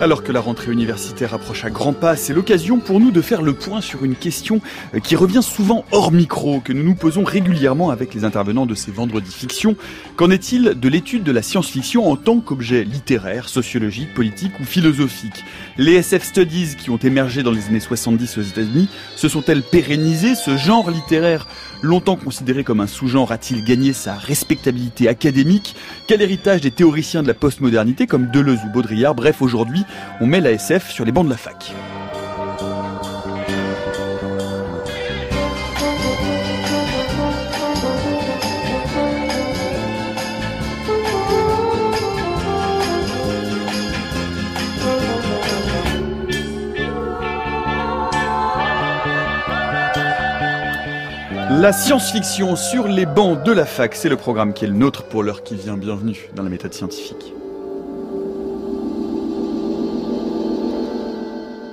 Alors que la rentrée universitaire approche à grands pas, c'est l'occasion pour nous de faire le point sur une question euh, qui revient souvent hors micro, que nous nous posons régulièrement avec les intervenants de ces vendredis fiction. Qu'en est-il de l'étude de la science-fiction en tant qu'objet littéraire, sociologique, politique ou philosophique? Les SF Studies qui ont émergé dans les années 70 aux États-Unis se sont-elles pérennisées? Ce genre littéraire longtemps considéré comme un sous-genre, a-t-il gagné sa respectabilité académique Quel héritage des théoriciens de la postmodernité comme Deleuze ou Baudrillard? Bref, aujourd'hui, on met la SF sur les bancs de la fac. La science-fiction sur les bancs de la fac, c'est le programme qui est le nôtre pour l'heure qui vient. Bienvenue dans la méthode scientifique.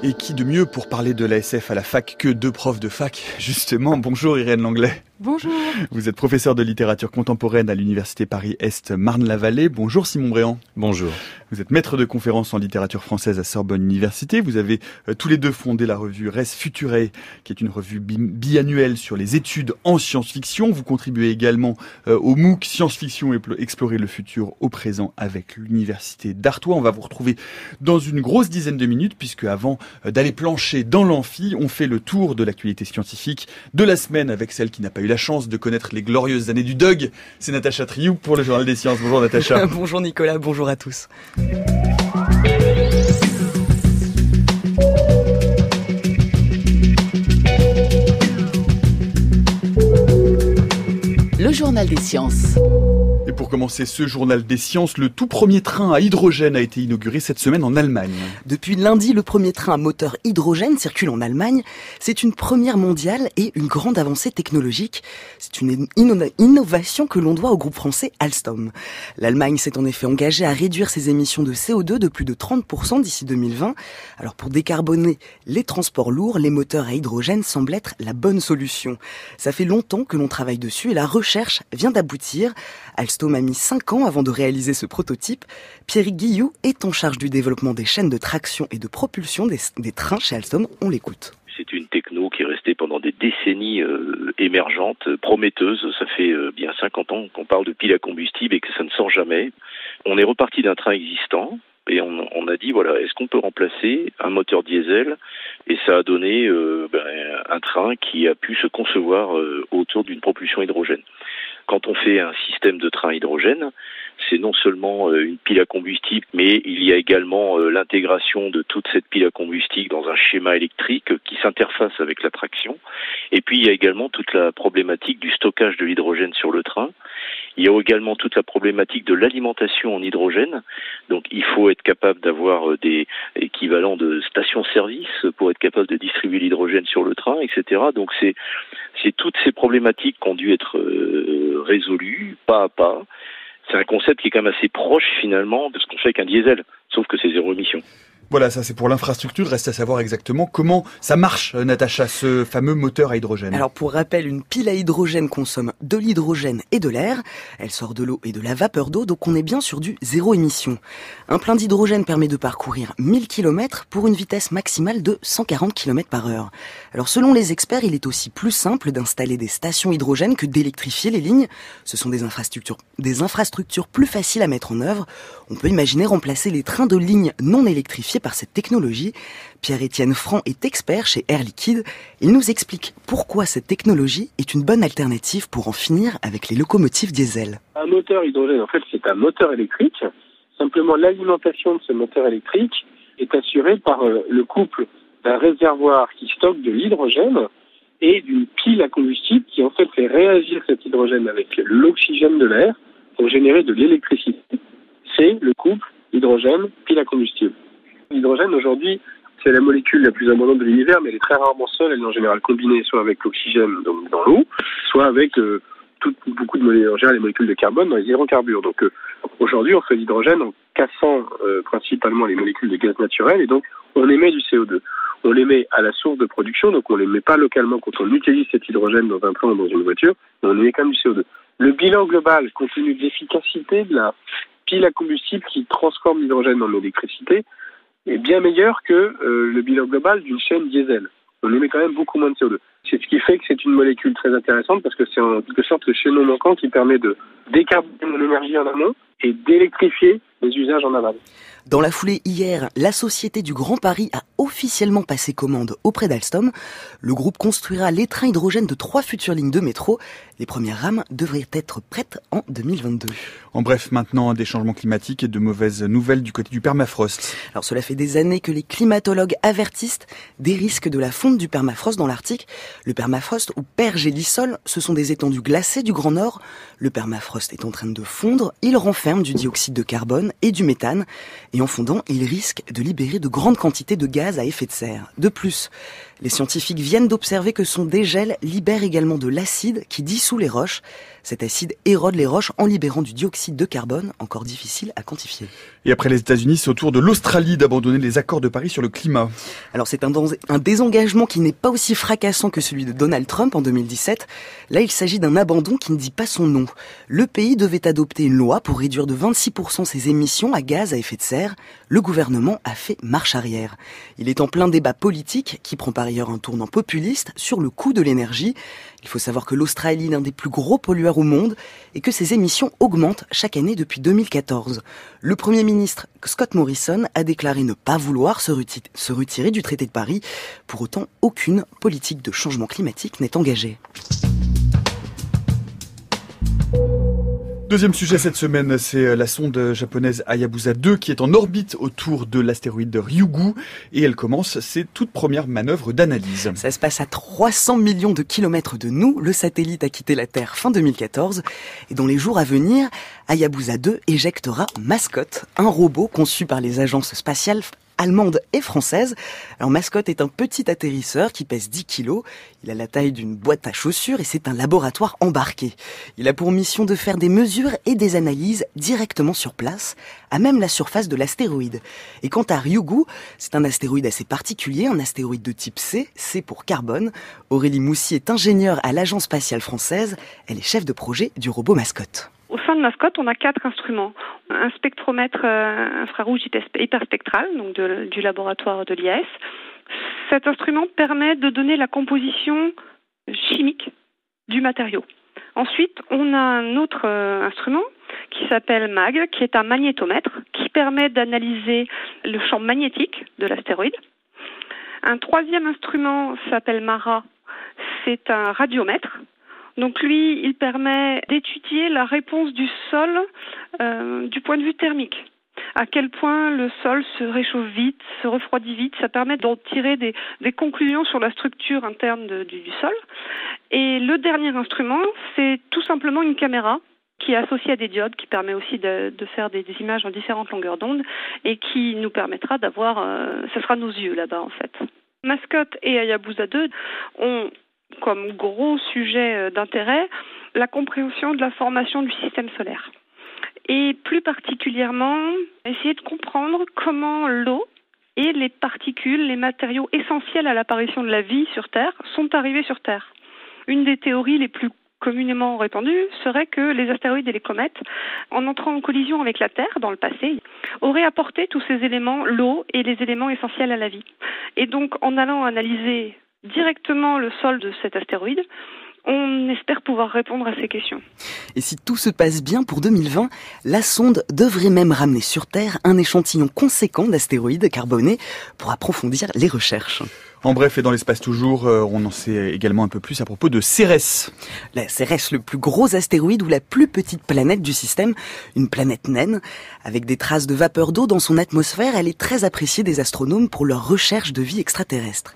Et qui de mieux pour parler de l'ASF à la fac que deux profs de fac Justement, bonjour Irène Langlais. Bonjour. Vous êtes professeur de littérature contemporaine à l'Université Paris-Est Marne-la-Vallée. Bonjour Simon Bréant. Bonjour. Vous êtes maître de conférence en littérature française à Sorbonne Université. Vous avez euh, tous les deux fondé la revue Res Futurae, qui est une revue biannuelle sur les études en science-fiction. Vous contribuez également euh, au MOOC Science-fiction et explorer le futur au présent avec l'Université d'Artois. On va vous retrouver dans une grosse dizaine de minutes, puisque avant euh, d'aller plancher dans l'amphi, on fait le tour de l'actualité scientifique de la semaine avec celle qui n'a pas eu la chance de connaître les glorieuses années du Dog. C'est Natacha Triou pour le Journal des Sciences. Bonjour Natacha. bonjour Nicolas, bonjour à tous. Le Journal des Sciences. Pour commencer ce journal des sciences, le tout premier train à hydrogène a été inauguré cette semaine en Allemagne. Depuis lundi, le premier train à moteur hydrogène circule en Allemagne. C'est une première mondiale et une grande avancée technologique. C'est une innovation que l'on doit au groupe français Alstom. L'Allemagne s'est en effet engagée à réduire ses émissions de CO2 de plus de 30% d'ici 2020. Alors pour décarboner les transports lourds, les moteurs à hydrogène semblent être la bonne solution. Ça fait longtemps que l'on travaille dessus et la recherche vient d'aboutir. Alstom a mis 5 ans avant de réaliser ce prototype. Pierre Guillou est en charge du développement des chaînes de traction et de propulsion des, trains chez Alstom. On l'écoute. C'est une techno qui est restée pendant des décennies euh, émergente, prometteuse. Ça fait euh, bien 50 ans qu'on parle de pile à combustible et que ça ne sort jamais. On est reparti d'un train existant et on, a dit voilà, est-ce qu'on peut remplacer un moteur diesel? Et ça a donné euh, ben, un train qui a pu se concevoir autour d'une propulsion hydrogène. Quand on fait un système de train hydrogène, c'est non seulement euh, une pile à combustible, mais il y a également euh, l'intégration de toute cette pile à combustible dans un schéma électrique qui s'interface avec la traction. Et puis il y a également toute la problématique du stockage de l'hydrogène sur le train. Il y a également toute la problématique de l'alimentation en hydrogène. Donc il faut être capable d'avoir euh, des équivalents de stations-service pour être capable de distribuer l'hydrogène sur le train, etc. Donc c'est toutes ces problématiques qui ont dû être euh, résolues pas à pas. C'est un concept qui est quand même assez proche finalement de ce qu'on fait avec un diesel, sauf que c'est zéro émission. Voilà, ça c'est pour l'infrastructure. Reste à savoir exactement comment ça marche, euh, Natacha, ce fameux moteur à hydrogène. Alors pour rappel, une pile à hydrogène consomme de l'hydrogène et de l'air. Elle sort de l'eau et de la vapeur d'eau, donc on est bien sur du zéro émission. Un plein d'hydrogène permet de parcourir 1000 km pour une vitesse maximale de 140 km par heure. Alors selon les experts, il est aussi plus simple d'installer des stations hydrogène que d'électrifier les lignes. Ce sont des infrastructures, des infrastructures plus faciles à mettre en œuvre. On peut imaginer remplacer les trains de ligne non électrifiés par cette technologie. Pierre-Étienne Franc est expert chez Air Liquide. Il nous explique pourquoi cette technologie est une bonne alternative pour en finir avec les locomotives diesel. Un moteur hydrogène, en fait, c'est un moteur électrique. Simplement, l'alimentation de ce moteur électrique est assurée par euh, le couple d'un réservoir qui stocke de l'hydrogène et d'une pile à combustible qui en fait fait réagir cet hydrogène avec l'oxygène de l'air pour générer de l'électricité. C'est le couple hydrogène-pile à combustible. L'hydrogène, aujourd'hui, c'est la molécule la plus abondante de l'univers, mais elle est très rarement seule. Elle est en général combinée soit avec l'oxygène dans l'eau, soit avec euh, beaucoup de molécules, les de carbone dans les hydrocarbures. Donc euh, aujourd'hui, on fait l'hydrogène en cassant euh, principalement les molécules de gaz naturel, et donc on émet du CO2. On l'émet à la source de production, donc on ne l'émet pas localement quand on utilise cet hydrogène dans un train ou dans une voiture, mais on émet quand même du CO2. Le bilan global, compte tenu de l'efficacité de la pile à combustible qui transforme l'hydrogène en électricité, est bien meilleur que euh, le bilan global d'une chaîne diesel. On émet quand même beaucoup moins de CO2. C'est ce qui fait que c'est une molécule très intéressante parce que c'est en quelque sorte le chaînon manquant qui permet de décarboner l'énergie en amont et d'électrifier les usages en aval. Dans la foulée hier, la Société du Grand Paris a officiellement passé commande auprès d'Alstom. Le groupe construira les trains hydrogènes de trois futures lignes de métro. Les premières rames devraient être prêtes en 2022. En bref, maintenant des changements climatiques et de mauvaises nouvelles du côté du permafrost. Alors cela fait des années que les climatologues avertissent des risques de la fonte du permafrost dans l'Arctique. Le permafrost ou pergélisol, ce sont des étendues glacées du Grand Nord. Le permafrost est en train de fondre, il renferme du dioxyde de carbone et du méthane et en fondant, il risque de libérer de grandes quantités de gaz à effet de serre. De plus, les scientifiques viennent d'observer que son dégel libère également de l'acide qui dissout les roches. Cet acide érode les roches en libérant du dioxyde de carbone, encore difficile à quantifier. Et après les États-Unis, c'est au tour de l'Australie d'abandonner les accords de Paris sur le climat. Alors c'est un, un désengagement qui n'est pas aussi fracassant que celui de Donald Trump en 2017. Là, il s'agit d'un abandon qui ne dit pas son nom. Le pays devait adopter une loi pour réduire de 26% ses émissions à gaz à effet de serre. Le gouvernement a fait marche arrière. Il est en plein débat politique qui prend par ailleurs un tournant populiste sur le coût de l'énergie. Il faut savoir que l'Australie est l'un des plus gros pollueurs au monde et que ses émissions augmentent chaque année depuis 2014. Le Premier ministre Scott Morrison a déclaré ne pas vouloir se retirer du traité de Paris. Pour autant, aucune politique de changement climatique n'est engagée. Deuxième sujet cette semaine, c'est euh, la sonde japonaise Hayabusa 2 qui est en orbite autour de l'astéroïde Ryugu et elle commence ses toutes premières manœuvres d'analyse. Ça se passe à 300 millions de kilomètres de nous. Le satellite a quitté la Terre fin 2014 et dans les jours à venir, Hayabusa 2 éjectera Mascot, un robot conçu par les agences spatiales allemande et française. Alors Mascotte est un petit atterrisseur qui pèse 10 kilos. Il a la taille d'une boîte à chaussures et c'est un laboratoire embarqué. Il a pour mission de faire des mesures et des analyses directement sur place, à même la surface de l'astéroïde. Et quant à Ryugu, c'est un astéroïde assez particulier, un astéroïde de type C, C pour carbone. Aurélie Moussy est ingénieure à l'Agence spatiale française. Elle est chef de projet du robot Mascotte. Au sein de Mascotte, on a quatre instruments. Un spectromètre euh, infrarouge hyperspectral, donc du laboratoire de l'IAS. Cet instrument permet de donner la composition chimique du matériau. Ensuite, on a un autre euh, instrument qui s'appelle MAG, qui est un magnétomètre, qui permet d'analyser le champ magnétique de l'astéroïde. Un troisième instrument s'appelle MARA, c'est un radiomètre donc lui, il permet d'étudier la réponse du sol euh, du point de vue thermique. À quel point le sol se réchauffe vite, se refroidit vite, ça permet d'en tirer des, conclusions sur la structure interne du, sol. Et le dernier instrument, c'est tout simplement une caméra qui est associée à des diodes, qui permet aussi de, faire des, images en différentes longueurs d'onde et qui nous permettra d'avoir, euh, ce sera nos yeux là-bas en fait. Mascotte et Hayabusa 2 ont comme gros sujet euh, d'intérêt la compréhension de la formation du système solaire. Et plus particulièrement, essayer de comprendre comment l'eau et les particules, les matériaux essentiels à l'apparition de la vie sur Terre sont arrivés sur Terre. Une des théories les plus communément répandues serait que les astéroïdes et les comètes, en entrant en collision avec la Terre dans le passé, auraient apporté tous ces éléments, l'eau et les éléments essentiels à la vie. Et donc, en allant analyser directement le sol de cet astéroïde, on espère pouvoir répondre à ces questions. Et si tout se passe bien pour 2020, la sonde devrait même ramener sur Terre un échantillon conséquent d'astéroïdes carbonés pour approfondir les recherches. En bref, et dans l'espace toujours, euh, on en sait également un peu plus à propos de Cérès. La Cérès, le plus gros astéroïde ou la plus petite planète du système, une planète naine. Avec des traces de vapeur d'eau dans son atmosphère, elle est très appréciée des astronomes pour leur recherche de vie extraterrestre.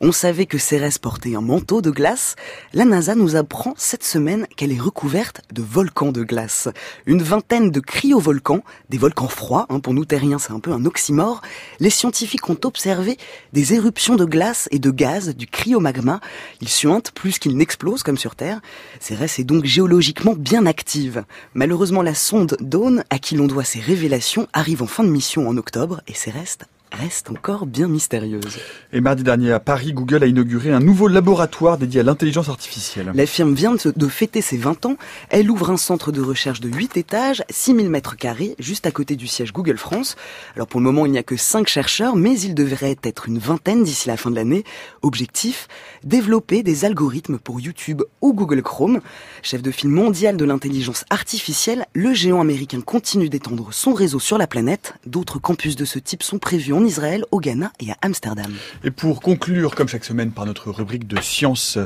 On savait que Cérès portait un manteau de glace. La NASA nous apprend cette semaine qu'elle est recouverte de volcans de glace. Une vingtaine de cryovolcans, des volcans froids, hein, pour nous terriens c'est un peu un oxymore. Les scientifiques ont observé des éruptions de glace et de gaz du cryomagma. Il suinte plus qu'il n'explose comme sur Terre. Cérès est donc géologiquement bien active. Malheureusement, la sonde Dawn, à qui l'on doit ces révélations, arrive en fin de mission en octobre et Cérès reste encore bien mystérieuse. Et mardi dernier à Paris, Google a inauguré un nouveau laboratoire dédié à l'intelligence artificielle. La firme vient de fêter ses 20 ans. Elle ouvre un centre de recherche de 8 étages, 6000 mètres carrés, juste à côté du siège Google France. Alors pour le moment, il n'y a que 5 chercheurs, mais il devrait être une vingtaine d'ici la fin de l'année. Objectif, développer des algorithmes pour YouTube ou Google Chrome. Chef de file mondial de l'intelligence artificielle, le géant américain continue d'étendre son réseau sur la planète. D'autres campus de ce type sont prévus en Israël, au Ghana et à Amsterdam. Et pour conclure, comme chaque semaine, par notre rubrique de sciences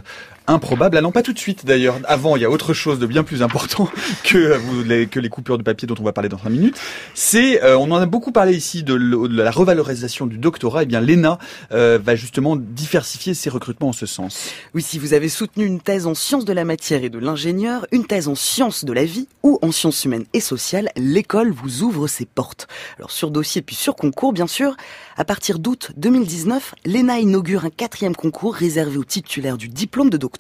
improbable. Ah non, pas tout de suite d'ailleurs. Avant, il y a autre chose de bien plus important que, les, que les coupures de papier dont on va parler dans 5 minutes. C'est, euh, on en a beaucoup parlé ici de, la revalorisation du doctorat. Eh bien, l'ENA euh, va justement diversifier ses recrutements en ce sens. Oui, si vous avez soutenu une thèse en sciences de la matière et de l'ingénieur, une thèse en sciences de la vie ou en sciences humaines et sociales, l'école vous ouvre ses portes. Alors sur dossier puis sur concours, bien sûr. À partir d'août 2019, l'ENA inaugure un quatrième concours réservé aux titulaires du diplôme de doctorat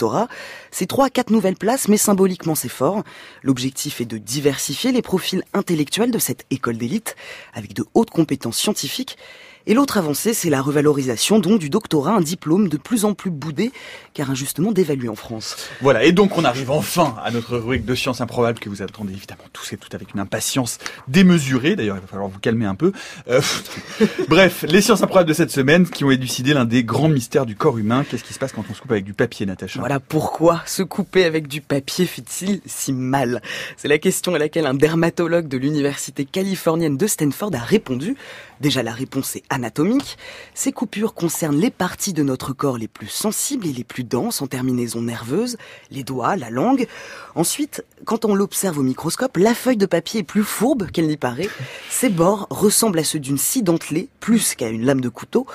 c'est trois à quatre nouvelles places, mais symboliquement c'est fort. L'objectif est de diversifier les profils intellectuels de cette école d'élite, avec de hautes compétences scientifiques, et l'autre avancée, c'est la revalorisation donc du doctorat, un diplôme de plus en plus boudé, car injustement dévalué en France. Voilà, et donc on arrive enfin à notre rubrique de sciences improbables que vous attendez évidemment tous et toutes avec une impatience démesurée. D'ailleurs, il va falloir vous calmer un peu. Euh, bref, les sciences improbables de cette semaine qui ont élucidé l'un des grands mystères du corps humain. Qu'est-ce qui se passe quand on se coupe avec du papier, Natacha? Voilà pourquoi se couper avec du papier fait-il si mal? C'est la question à laquelle un dermatologue de l'université californienne de Stanford a répondu. Déjà, la réponse est anatomique. Ces coupures concernent les parties de notre corps les plus sensibles et les plus denses en terminaison nerveuse, les doigts, la langue. Ensuite, quand on l'observe au microscope, la feuille de papier est plus fourbe qu'elle n'y paraît. Ses bords ressemblent à ceux d'une scie dentelée, plus qu'à une lame de couteau.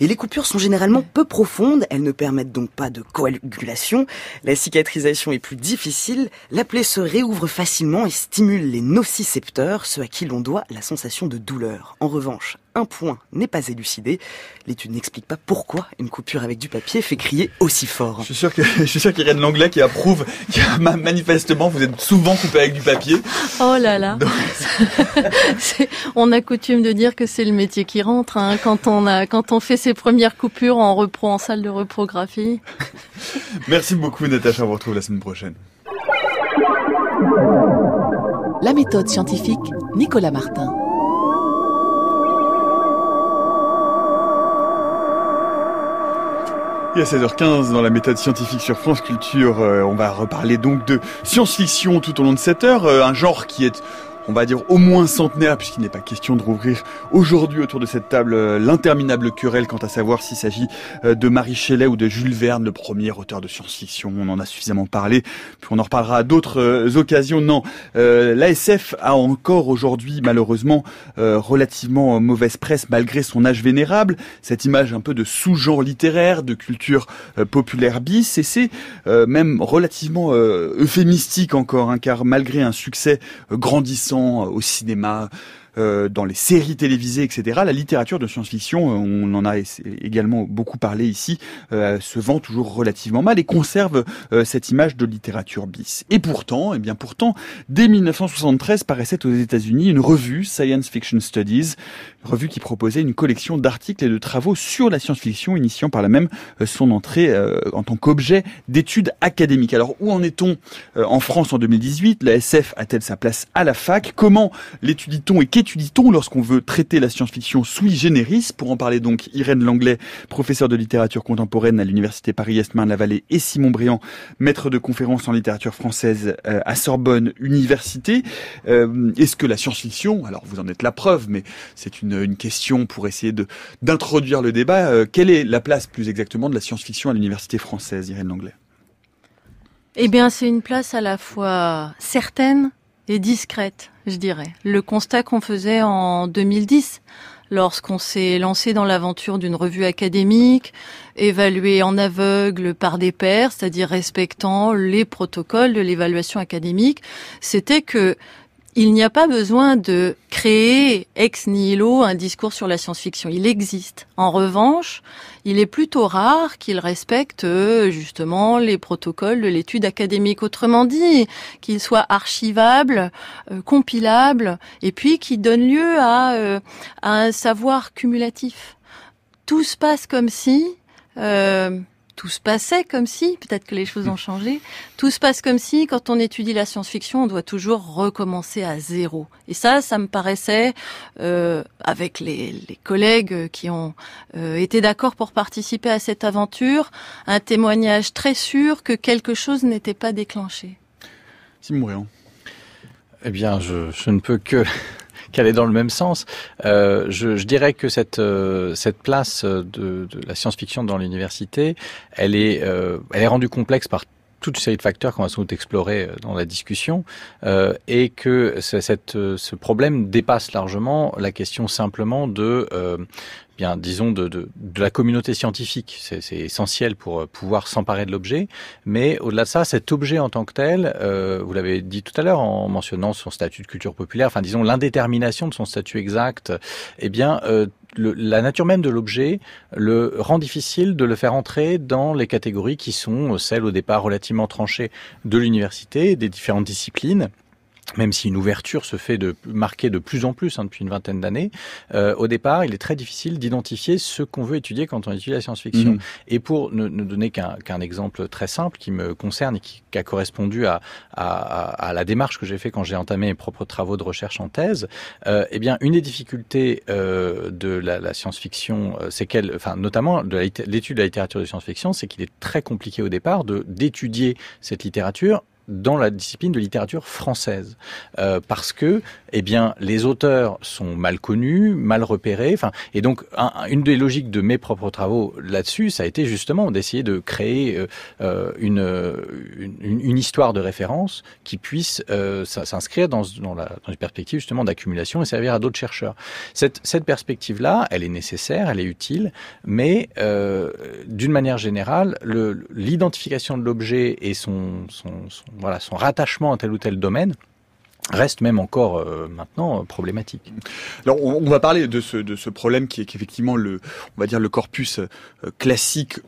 Et les coupures sont généralement peu profondes, elles ne permettent donc pas de coagulation. La cicatrisation est plus difficile, la plaie se réouvre facilement et stimule les nocicepteurs, ceux à qui l'on doit la sensation de douleur. En revanche, un point n'est pas élucidé. L'étude n'explique pas pourquoi une coupure avec du papier fait crier aussi fort. Je suis sûr que je suis sûr qu'il y a de l'anglais qui approuve. Qui manifestement, vous êtes souvent coupé avec du papier. Oh là là. on a coutume de dire que c'est le métier qui rentre. Hein. Quand on a, quand on fait ses premières coupures, on reprend en salle de reprographie. Merci beaucoup, Natacha. On vous retrouve la semaine prochaine. La méthode scientifique, Nicolas Martin. Et à 16h15 dans la méthode scientifique sur France Culture, euh, on va reparler donc de science-fiction tout au long de cette heure, euh, un genre qui est on va dire au moins centenaire, puisqu'il n'est pas question de rouvrir aujourd'hui autour de cette table euh, l'interminable querelle quant à savoir s'il s'agit euh, de Marie Shelley ou de Jules Verne, le premier auteur de science-fiction. On en a suffisamment parlé, puis on en reparlera à d'autres euh, occasions. Non, l'ASF a encore aujourd'hui malheureusement relativement mauvaise presse malgré son âge vénérable, cette image un peu de sous-genre littéraire, de culture populaire bis, et c'est même relativement euphémistique encore, hein, car malgré un succès grandissant au cinéma, euh, dans les séries télévisées, etc. La littérature de science-fiction, euh, on en a également beaucoup parlé ici, euh, se vend toujours relativement mal et conserve cette image de littérature bis. Et pourtant, et eh bien pourtant, dès 1973 paraissait aux États-Unis une revue Science Fiction Studies, revue qui proposait une collection d'articles et de travaux sur la science-fiction, initiant par la même son entrée en tant qu'objet d'études académiques. Alors où en est-on en France en 2018 La SF a-t-elle sa place à la fac? Comment l'étudie-t-on et qu'étudie-t-on lorsqu'on veut traiter la science-fiction sui generis? Pour en parler donc, Irène Langlais, professeur de littérature contemporaine à l'Université Paris-Est-Marne-la-Vallée et Simon Briand, maître de conférences en littérature française euh, à Sorbonne Université. Euh, est-ce que la science-fiction, alors vous en êtes la preuve, mais c'est une, une question pour essayer d'introduire le débat, euh, quelle est la place plus exactement de la science-fiction à l'Université française, Irène Langlais? Eh bien, c'est une place à la fois certaine et discrète, je dirais. Le constat qu'on faisait en 2010, lorsqu'on s'est lancé dans l'aventure d'une revue académique, évaluée en aveugle par des pairs, c'est-à-dire respectant les protocoles de l'évaluation académique, c'était que il n'y a pas besoin de créer ex nihilo un discours sur la science-fiction. Il existe. En revanche, il est plutôt rare qu'il respecte justement les protocoles de l'étude académique. Autrement dit, qu'il soit archivable, euh, compilable, et puis qui donne lieu à, euh, à, un savoir cumulatif. Tout se passe comme si euh, tout se passait comme si, peut-être que les choses ont changé, tout se passe comme si, quand on étudie la science-fiction, on doit toujours recommencer à zéro. Et ça, ça me paraissait, euh, avec les, les, collègues qui ont euh, été d'accord pour participer à cette aventure, un témoignage très sûr que quelque chose n'était pas déclenché. Simon Eh bien, je, je ne peux que qu'elle est dans le même sens. Euh, je, je, dirais que cette euh, cette place de, de la science-fiction dans l'université, elle est euh, elle est rendue complexe par toute une série de facteurs qu'on va sans doute explorer euh, dans la discussion, euh, et que cette, ce problème dépasse largement la question simplement de euh, bien, disons, de, de, de, la communauté scientifique. C'est essentiel pour euh, pouvoir s'emparer de l'objet. Mais au-delà de ça, cet objet en tant que tel, euh, vous l'avez dit tout à l'heure en mentionnant son statut de culture populaire, enfin, disons, l'indétermination de son statut exact, eh bien, euh, la nature même de l'objet le rend difficile de le faire entrer dans les catégories qui sont celles au départ relativement tranchées de l'université, des différentes disciplines même si une ouverture se fait de marquer de plus en plus hein, depuis une vingtaine d'années, euh, au départ, il est très difficile d'identifier ce qu'on veut étudier quand on étudie la science-fiction. Mmh. Et pour ne, ne donner qu'un qu exemple très simple qui me concerne et qui, qui a correspondu à, à, à, la démarche que j'ai fait quand j'ai entamé mes propres travaux de recherche en thèse, euh, eh bien, une des difficultés euh, de la, la science-fiction, euh, c'est qu'elle, enfin, notamment de l'étude de la littérature de science-fiction, c'est qu'il est très compliqué au départ de d'étudier cette littérature dans la discipline de littérature française euh, parce que eh bien les auteurs sont mal connus, mal repérés, enfin et donc un, une des logiques de mes propres travaux là-dessus, ça a été justement d'essayer de créer euh, euh une, une, une histoire de référence qui puisse euh, s'inscrire dans, dans, la, dans une perspective justement d'accumulation et servir à d'autres chercheurs. Cette, cette perspective là, elle est nécessaire, elle est utile, mais euh, d'une manière générale, l'identification de l'objet et son, son, son voilà, son rattachement à tel ou tel domaine reste même encore euh, maintenant problématique. Alors on, va parler de ce, problème qui est qu'effectivement le on va dire le corpus euh, classique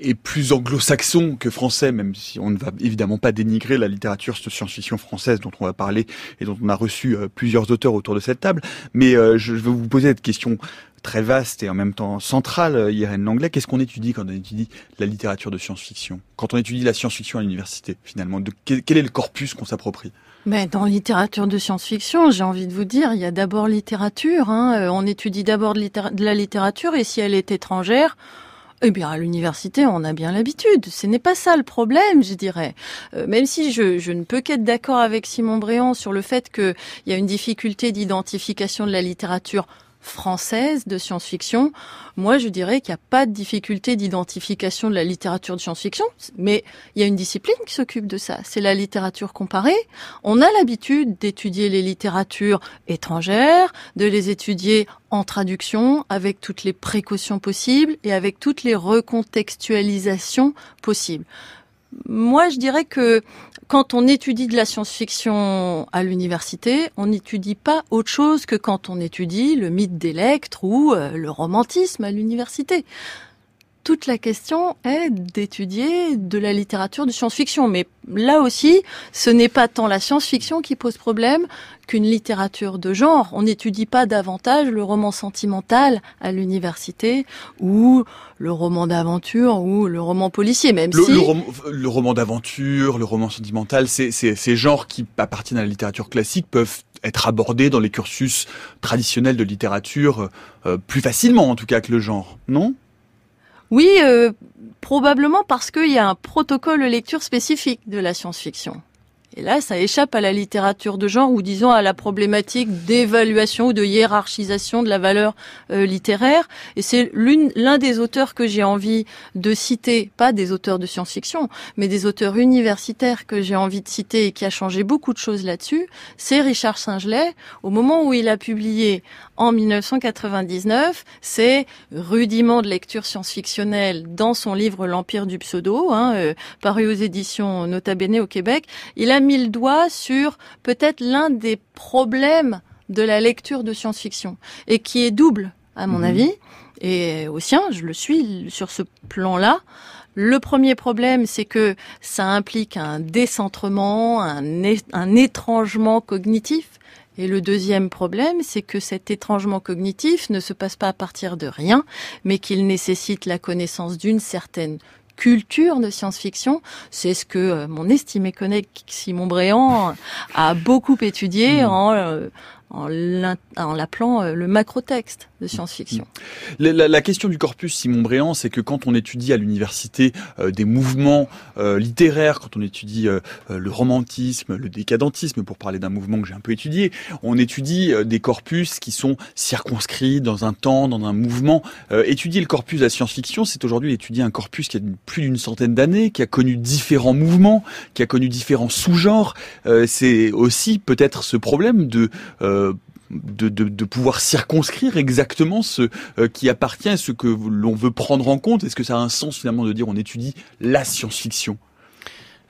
est plus anglo-saxon que français, même si on ne va évidemment pas dénigrer la littérature de science-fiction française dont on va parler et dont on a reçu euh, plusieurs auteurs autour de cette table. Mais euh, je vais vous poser cette question très vaste et en même temps centrale, euh, Irène Langlais. Qu'est-ce qu'on étudie quand on étudie la littérature de science-fiction? Quand on étudie la science-fiction à l'université, finalement, quel, est le corpus qu'on s'approprie? Mais dans littérature de science-fiction, j'ai envie de vous dire, il y a d'abord littérature. Hein. On étudie d'abord de, de la littérature et si elle est étrangère, eh bien, à l'université, on a bien l'habitude. Ce n'est pas ça le problème, je dirais. Euh, même si je, je, ne peux qu'être d'accord avec Simon Bréant sur le fait qu'il y a une difficulté d'identification de la littérature française de science-fiction, moi je dirais qu'il n'y a pas de difficulté d'identification de la littérature de science-fiction, mais il y a une discipline qui s'occupe de ça, c'est la littérature comparée. On a l'habitude d'étudier les littératures étrangères, de les étudier en traduction, avec toutes les précautions possibles et avec toutes les recontextualisations possibles moi, je dirais que quand on étudie de la science-fiction à l'université, on n'étudie pas autre chose que quand on étudie le mythe d'Électre ou euh, le romantisme à l'université. Toute la question est d'étudier de la littérature de science-fiction. Mais là aussi, ce n'est pas tant la science-fiction qui pose problème qu'une littérature de genre. On n'étudie pas davantage le roman sentimental à l'université ou le roman d'aventure ou le roman policier, même le, si... Le, rom le roman d'aventure, le roman sentimental, c'est ces genres qui appartiennent à la littérature classique peuvent être abordés dans les cursus traditionnels de littérature euh, plus facilement en tout cas que le genre, non? Oui, euh, probablement parce qu'il y a un protocole lecture spécifique de la science-fiction. Et là, ça échappe à la littérature de genre ou disons à la problématique d'évaluation ou de hiérarchisation de la valeur euh, littéraire. Et c'est l'un des auteurs que j'ai envie de citer, pas des auteurs de science-fiction, mais des auteurs universitaires que j'ai envie de citer et qui a changé beaucoup de choses là-dessus. C'est Richard Singelet. Au moment où il a publié en 1999, c'est rudiments de lecture science-fictionnelle dans son livre L'Empire du pseudo, hein, euh, paru aux éditions Nota Bene au Québec. Mis le doigt sur peut-être l'un des problèmes de la lecture de science-fiction et qui est double à mon mhm. avis et au sien, je le suis sur ce plan-là. Le premier problème, c'est que ça implique un décentrement, un, un étrangement cognitif. Et le deuxième problème, c'est que cet étrangement cognitif ne se passe pas à partir de rien, mais qu'il nécessite la connaissance d'une certaine culture de science-fiction. C'est ce que euh, mon estimé collègue Simon Bréant a beaucoup étudié hmm. en, euh, en l'appelant euh, le macrotexte de science-fiction. La, question du corpus, Simon Bréant, c'est que quand on étudie à l'université euh, des mouvements euh, littéraires, quand on étudie le romantisme, le décadentisme, pour parler d'un mouvement que j'ai un peu étudié, on étudie des corpus qui sont circonscrits dans un temps, dans un mouvement. étudier le corpus de la science-fiction, c'est aujourd'hui étudier un corpus qui a plus d'une centaine d'années, qui a connu différents mouvements, qui a connu différents sous-genres. c'est aussi peut-être ce problème de de, pouvoir circonscrire exactement ce euh, qui appartient ce que l'on veut prendre en compte. Est-ce que ça a un sens finalement de dire on étudie la science-fiction?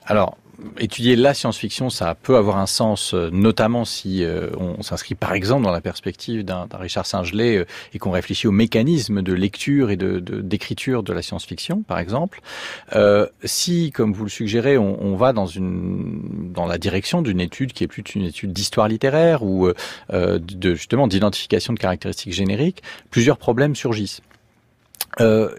Alors, étudier la science-fiction, ça peut avoir un sens, euh, notamment si euh, on s'inscrit par exemple dans la perspective d'un Richard Singelet euh, et qu'on réfléchit au mécanisme de lecture et d'écriture de, la science-fiction, par exemple. si, comme vous le suggérez, on, va dans une la direction d'une étude qui est plus une étude d'histoire littéraire ou de justement d'identification de caractéristiques génériques, plusieurs problèmes surgissent. Euh,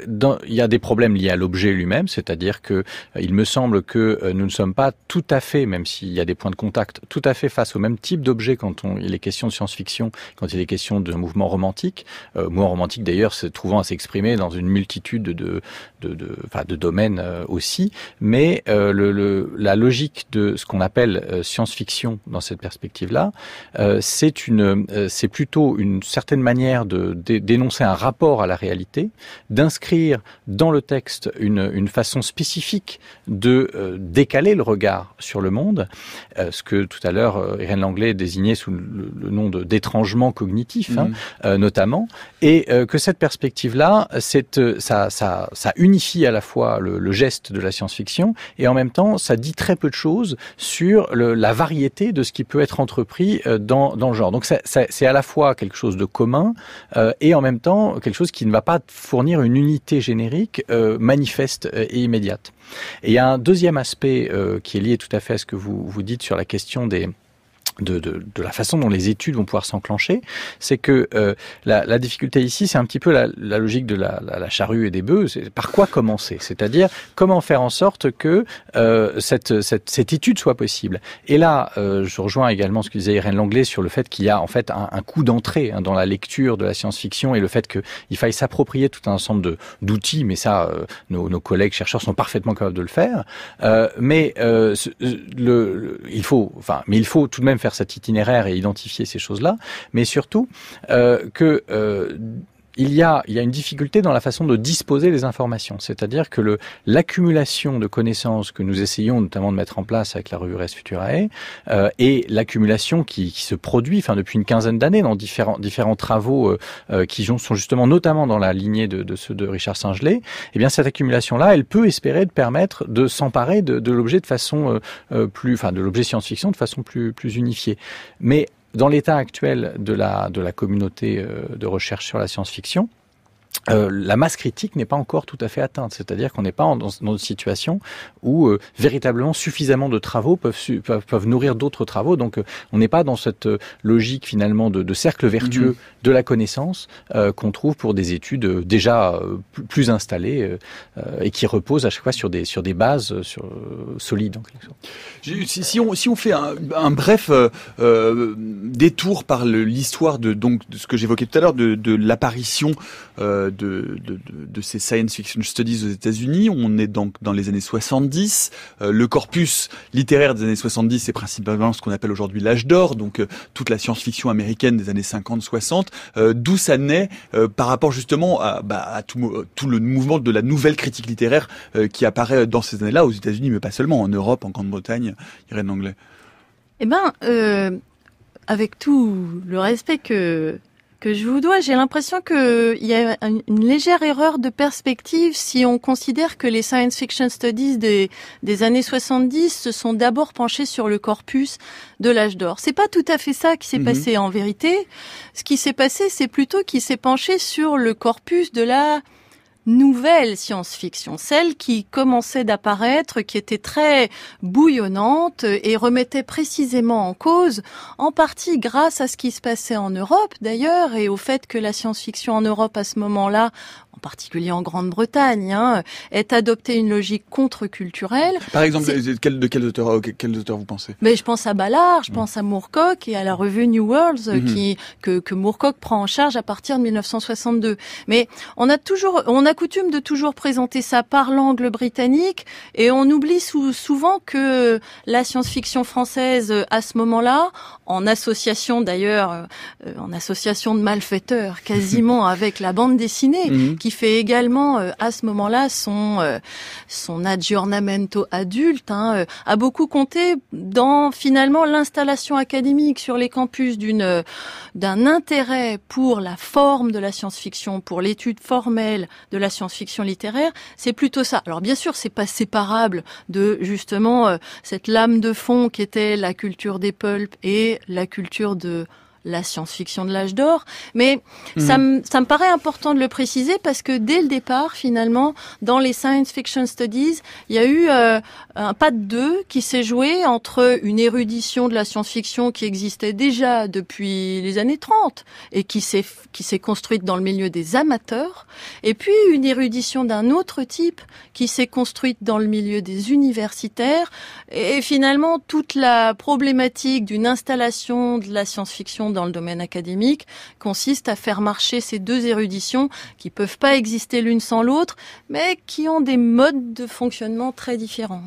il y a des problèmes liés à l'objet lui-même, c'est-à-dire que euh, il me semble que euh, nous ne sommes pas tout à fait, même s'il y a des points de contact, tout à fait face au même type d'objet quand il est question de science-fiction, quand il est question d'un mouvement romantique. Mouvement romantique d'ailleurs, se trouvant à s'exprimer dans une multitude de, de, de, enfin, de domaines aussi, mais le, le, la logique de ce qu'on appelle science-fiction dans cette perspective-là, c'est une, c'est plutôt une certaine manière de d'énoncer un rapport à la réalité d'inscrire dans le texte une, une façon spécifique de euh, décaler le regard sur le monde, euh, ce que tout à l'heure euh, Irène Langlais désignait sous le, nom d'étrangement cognitif, hein, mm. notamment, et que cette perspective-là, ça, ça, ça unifie à la fois le, le geste de la science-fiction et en même temps, ça dit très peu de choses sur le, la variété de ce qui peut être entrepris dans, dans le genre. Donc c'est à la fois quelque chose de commun et en même temps quelque chose qui ne va pas fournir une unité générique euh, manifeste euh, et immédiate. Et il y a un deuxième aspect euh, qui est lié tout à fait à ce que vous, vous dites sur la question des, de, de, de, la façon dont les études vont pouvoir s'enclencher, c'est que euh, la, la, difficulté ici, c'est un petit peu la, la logique de la, la, charrue et des bœufs. Par quoi commencer? C'est-à-dire comment faire en sorte que euh, cette, cette, cette, étude soit possible? Et là, euh, je rejoins également ce que disait Irène Langlais sur le fait qu'il y a en fait un, un coup d'entrée hein, dans la lecture de la science-fiction et le fait qu'il faille s'approprier tout un ensemble d'outils. Mais ça, euh, nos, nos, collègues chercheurs sont parfaitement capables de le faire. Euh, mais le, le, il faut, enfin, mais il faut tout de même faire cet itinéraire et identifier ces choses-là, mais surtout euh, que euh, il y, a, une difficulté dans la façon de disposer les informations. C'est-à-dire que l'accumulation de connaissances que nous essayons notamment de mettre en place avec la revue Res Futurae euh, et l'accumulation qui, se produit enfin, depuis une quinzaine d'années dans différents, travaux euh, euh qui sont justement notamment dans la lignée de, de ceux de Richard Singelet, eh bien cette accumulation-là, elle peut espérer de permettre de s'emparer de, l'objet de façon euh plus, enfin de l'objet science-fiction de façon plus, plus unifiée. Mais dans l'état actuel de la, communauté euh, de recherche sur la science-fiction, euh, la masse critique n'est pas encore tout à fait atteinte, c'est-à-dire qu'on n'est pas dans, dans, une situation où euh, véritablement suffisamment de travaux peuvent, peuvent, peuvent nourrir d'autres travaux. Donc euh, on n'est pas dans cette logique finalement de, de cercle vertueux mm-hmm. de la connaissance qu'on trouve pour des études déjà plus installées et qui reposent à chaque fois sur des, sur des bases sur, solides. En quelque sorte. Si, si, on, si on fait un, un bref détour par l'histoire de, donc, de ce que j'évoquais tout à l'heure, de, de l'apparition euh, de, de, ces science fiction studies aux États-Unis. On est donc dans les années 70. Euh, le corpus littéraire des années 70, c'est principalement ce qu'on appelle aujourd'hui l'âge d'or, donc euh, toute la science-fiction américaine des années 50-60. Euh, d'où ça naît par rapport justement à, bah, tout, le mouvement de la nouvelle critique littéraire qui apparaît dans ces années-là aux États-Unis, mais pas seulement, en Europe, en Grande-Bretagne, Irène Anglais. Eh ben, avec tout le respect que que je vous dois. J'ai l'impression qu'il y a une légère erreur de perspective si on considère que les science fiction studies des, des années 70 se sont d'abord penchés sur le corpus de l'âge d'or. C'est pas tout à fait ça qui s'est mhm. passé en vérité. Ce qui s'est passé, c'est plutôt qu'il s'est penché sur le corpus de la nouvelle science-fiction, celle qui commençait d'apparaître, qui était très bouillonnante et remettait précisément en cause, en partie grâce à ce qui se passait en Europe d'ailleurs, et au fait que la science-fiction en Europe à ce moment-là en particulier en Grande-Bretagne, hein, est adopté une logique contre-culturelle. Par exemple, de quel, de quel auteur, euh, quel auteur vous pensez? Mais je pense à Ballard, je mm. pense à Moorcock et à la revue New Worlds euh, mm-hmm. qui que, que Moorcock prend en charge à partir de 1962. Mais on a toujours, on a coutume de toujours présenter ça par l'angle britannique et on oublie souvent que la science-fiction française à ce moment-là, en association d'ailleurs, euh, en association de malfaiteurs quasiment avec la bande dessinée, mm-hmm qui fait également euh, à ce moment-là son euh, son aggiornamento adulte, hein, euh, a beaucoup compté dans finalement l'installation académique sur les campus d'une d'un intérêt pour la forme de la science-fiction, pour l'étude formelle de la science-fiction littéraire. C'est plutôt ça. Alors bien sûr, c'est pas séparable de justement cette lame de fond qui était la culture des pulps et la culture de la science-fiction de l'âge d'or, mais ça, me, ça me paraît important de le préciser parce que dès le départ, finalement, dans les science fiction studies, il y a eu euh, un pas de deux qui s'est joué entre une érudition de la science-fiction qui existait déjà depuis les années 30 et qui s'est qui s'est construite dans le milieu des amateurs, et puis une érudition d'un autre type qui s'est construite dans le milieu des universitaires, et finalement toute la problématique d'une installation de la science-fiction dans le domaine académique consiste à faire marcher ces deux éruditions qui peuvent pas exister l'une sans l'autre, mais qui ont des modes de fonctionnement très différents.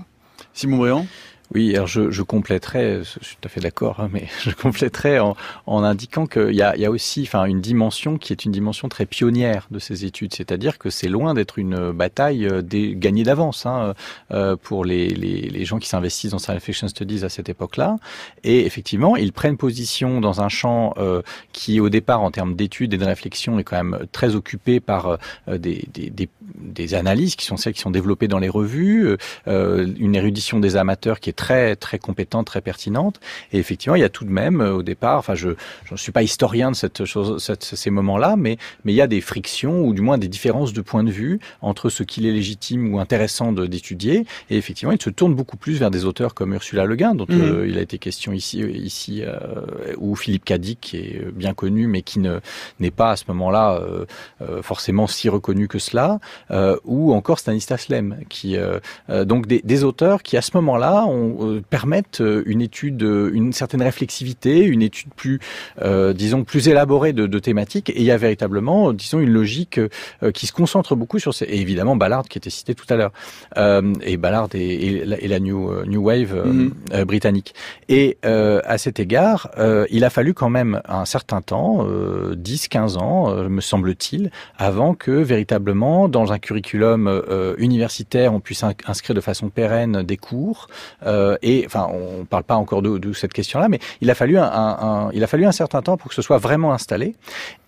Simon Briand? Oui, alors je, je compléterai, je suis tout à fait d'accord, hein, mais je compléterai en, en indiquant qu'il y a, y a aussi enfin, une dimension qui est une dimension très pionnière de ces études, c'est-à-dire que c'est loin d'être une bataille euh, des, gagnée d'avance hein, euh, pour les, les, les, gens qui s'investissent dans science fiction studies à cette époque-là. Et effectivement, ils prennent position dans un champ euh, qui, au départ, en termes d'études et de réflexion, est quand même très occupé par euh, des, des, des, des, analyses qui sont celles qui sont développées dans les revues, euh, une érudition des amateurs qui est très très compétente, très pertinente. Et effectivement, il y a tout de même euh, au départ, enfin je ne suis pas historien de cette chose, cette, ces moments-là, mais mais il y a des frictions ou du moins des différences de point de vue entre ce qu'il est légitime ou intéressant d'étudier. Et effectivement, il se tourne beaucoup plus vers des auteurs comme Ursula Le Guin, dont mmh. euh, il a été question ici, euh, ici ou Philippe Cadic, qui est bien connu, mais qui ne n'est pas à ce moment-là forcément si reconnu que cela, ou encore Stanislas Lem, qui donc des, des, auteurs qui à ce moment-là permettent euh, une étude, euh, une certaine réflexivité, une étude plus, euh, disons, plus élaborée de, de thématiques. Et il y a véritablement, disons, une logique qui se concentre beaucoup sur ces... Et évidemment, Ballard qui était cité tout à l'heure. et Ballard et, et, la, New, New Wave mm-hmm. britannique. Et à cet égard, il a fallu quand même un certain temps, 10-15 ans, me semble-t-il, avant que véritablement, dans un curriculum universitaire, on puisse inscrire de façon pérenne des cours et enfin, on ne parle pas encore de, cette question-là, mais il a fallu un, il a fallu un certain temps pour que ce soit vraiment installé.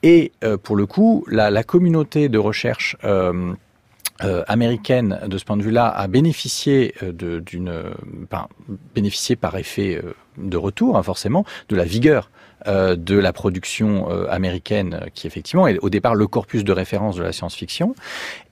Et euh, pour le coup, la, communauté de recherche euh, euh, américaine de ce point de vue-là a bénéficié d'une, ben, bénéficié par effet de retour, hein, forcément, de la vigueur de la production américaine, qui effectivement est au départ le corpus de référence de la science-fiction,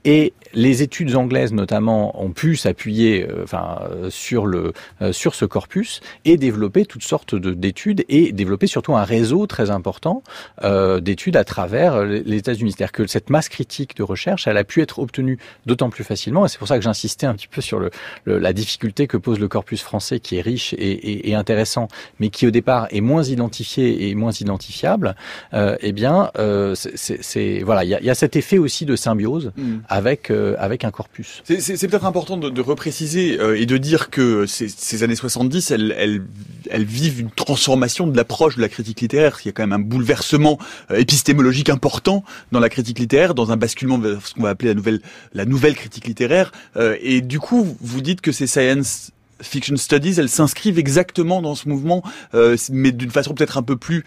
et les études anglaises notamment ont pu s'appuyer euh, euh, sur, le, euh, sur ce corpus et développer toutes sortes d'études et développer surtout un réseau très important euh, d'études à travers les États-Unis. C'est-à-dire que cette masse critique de recherche, elle a pu être obtenue d'autant plus facilement et c'est pour ça que j'insistais un petit peu sur le, la difficulté que pose le corpus français qui est riche et intéressant mais qui au départ est moins identifié et moins identifiable. Euh, eh bien, euh, c'est voilà, il y a, y a, cet effet aussi de symbiose. Mmh avec euh, avec un corpus. C'est peut-être important de, de repréciser euh, et de dire que ces, ces années 70, elles, elles, elles, vivent une transformation de l'approche de la critique littéraire. Il y a quand même un bouleversement épistémologique important dans la critique littéraire, dans un basculement vers ce qu'on va appeler la nouvelle la nouvelle critique littéraire. et du coup, vous dites que ces science fiction studies, elles s'inscrivent exactement dans ce mouvement, mais d'une façon peut-être un peu plus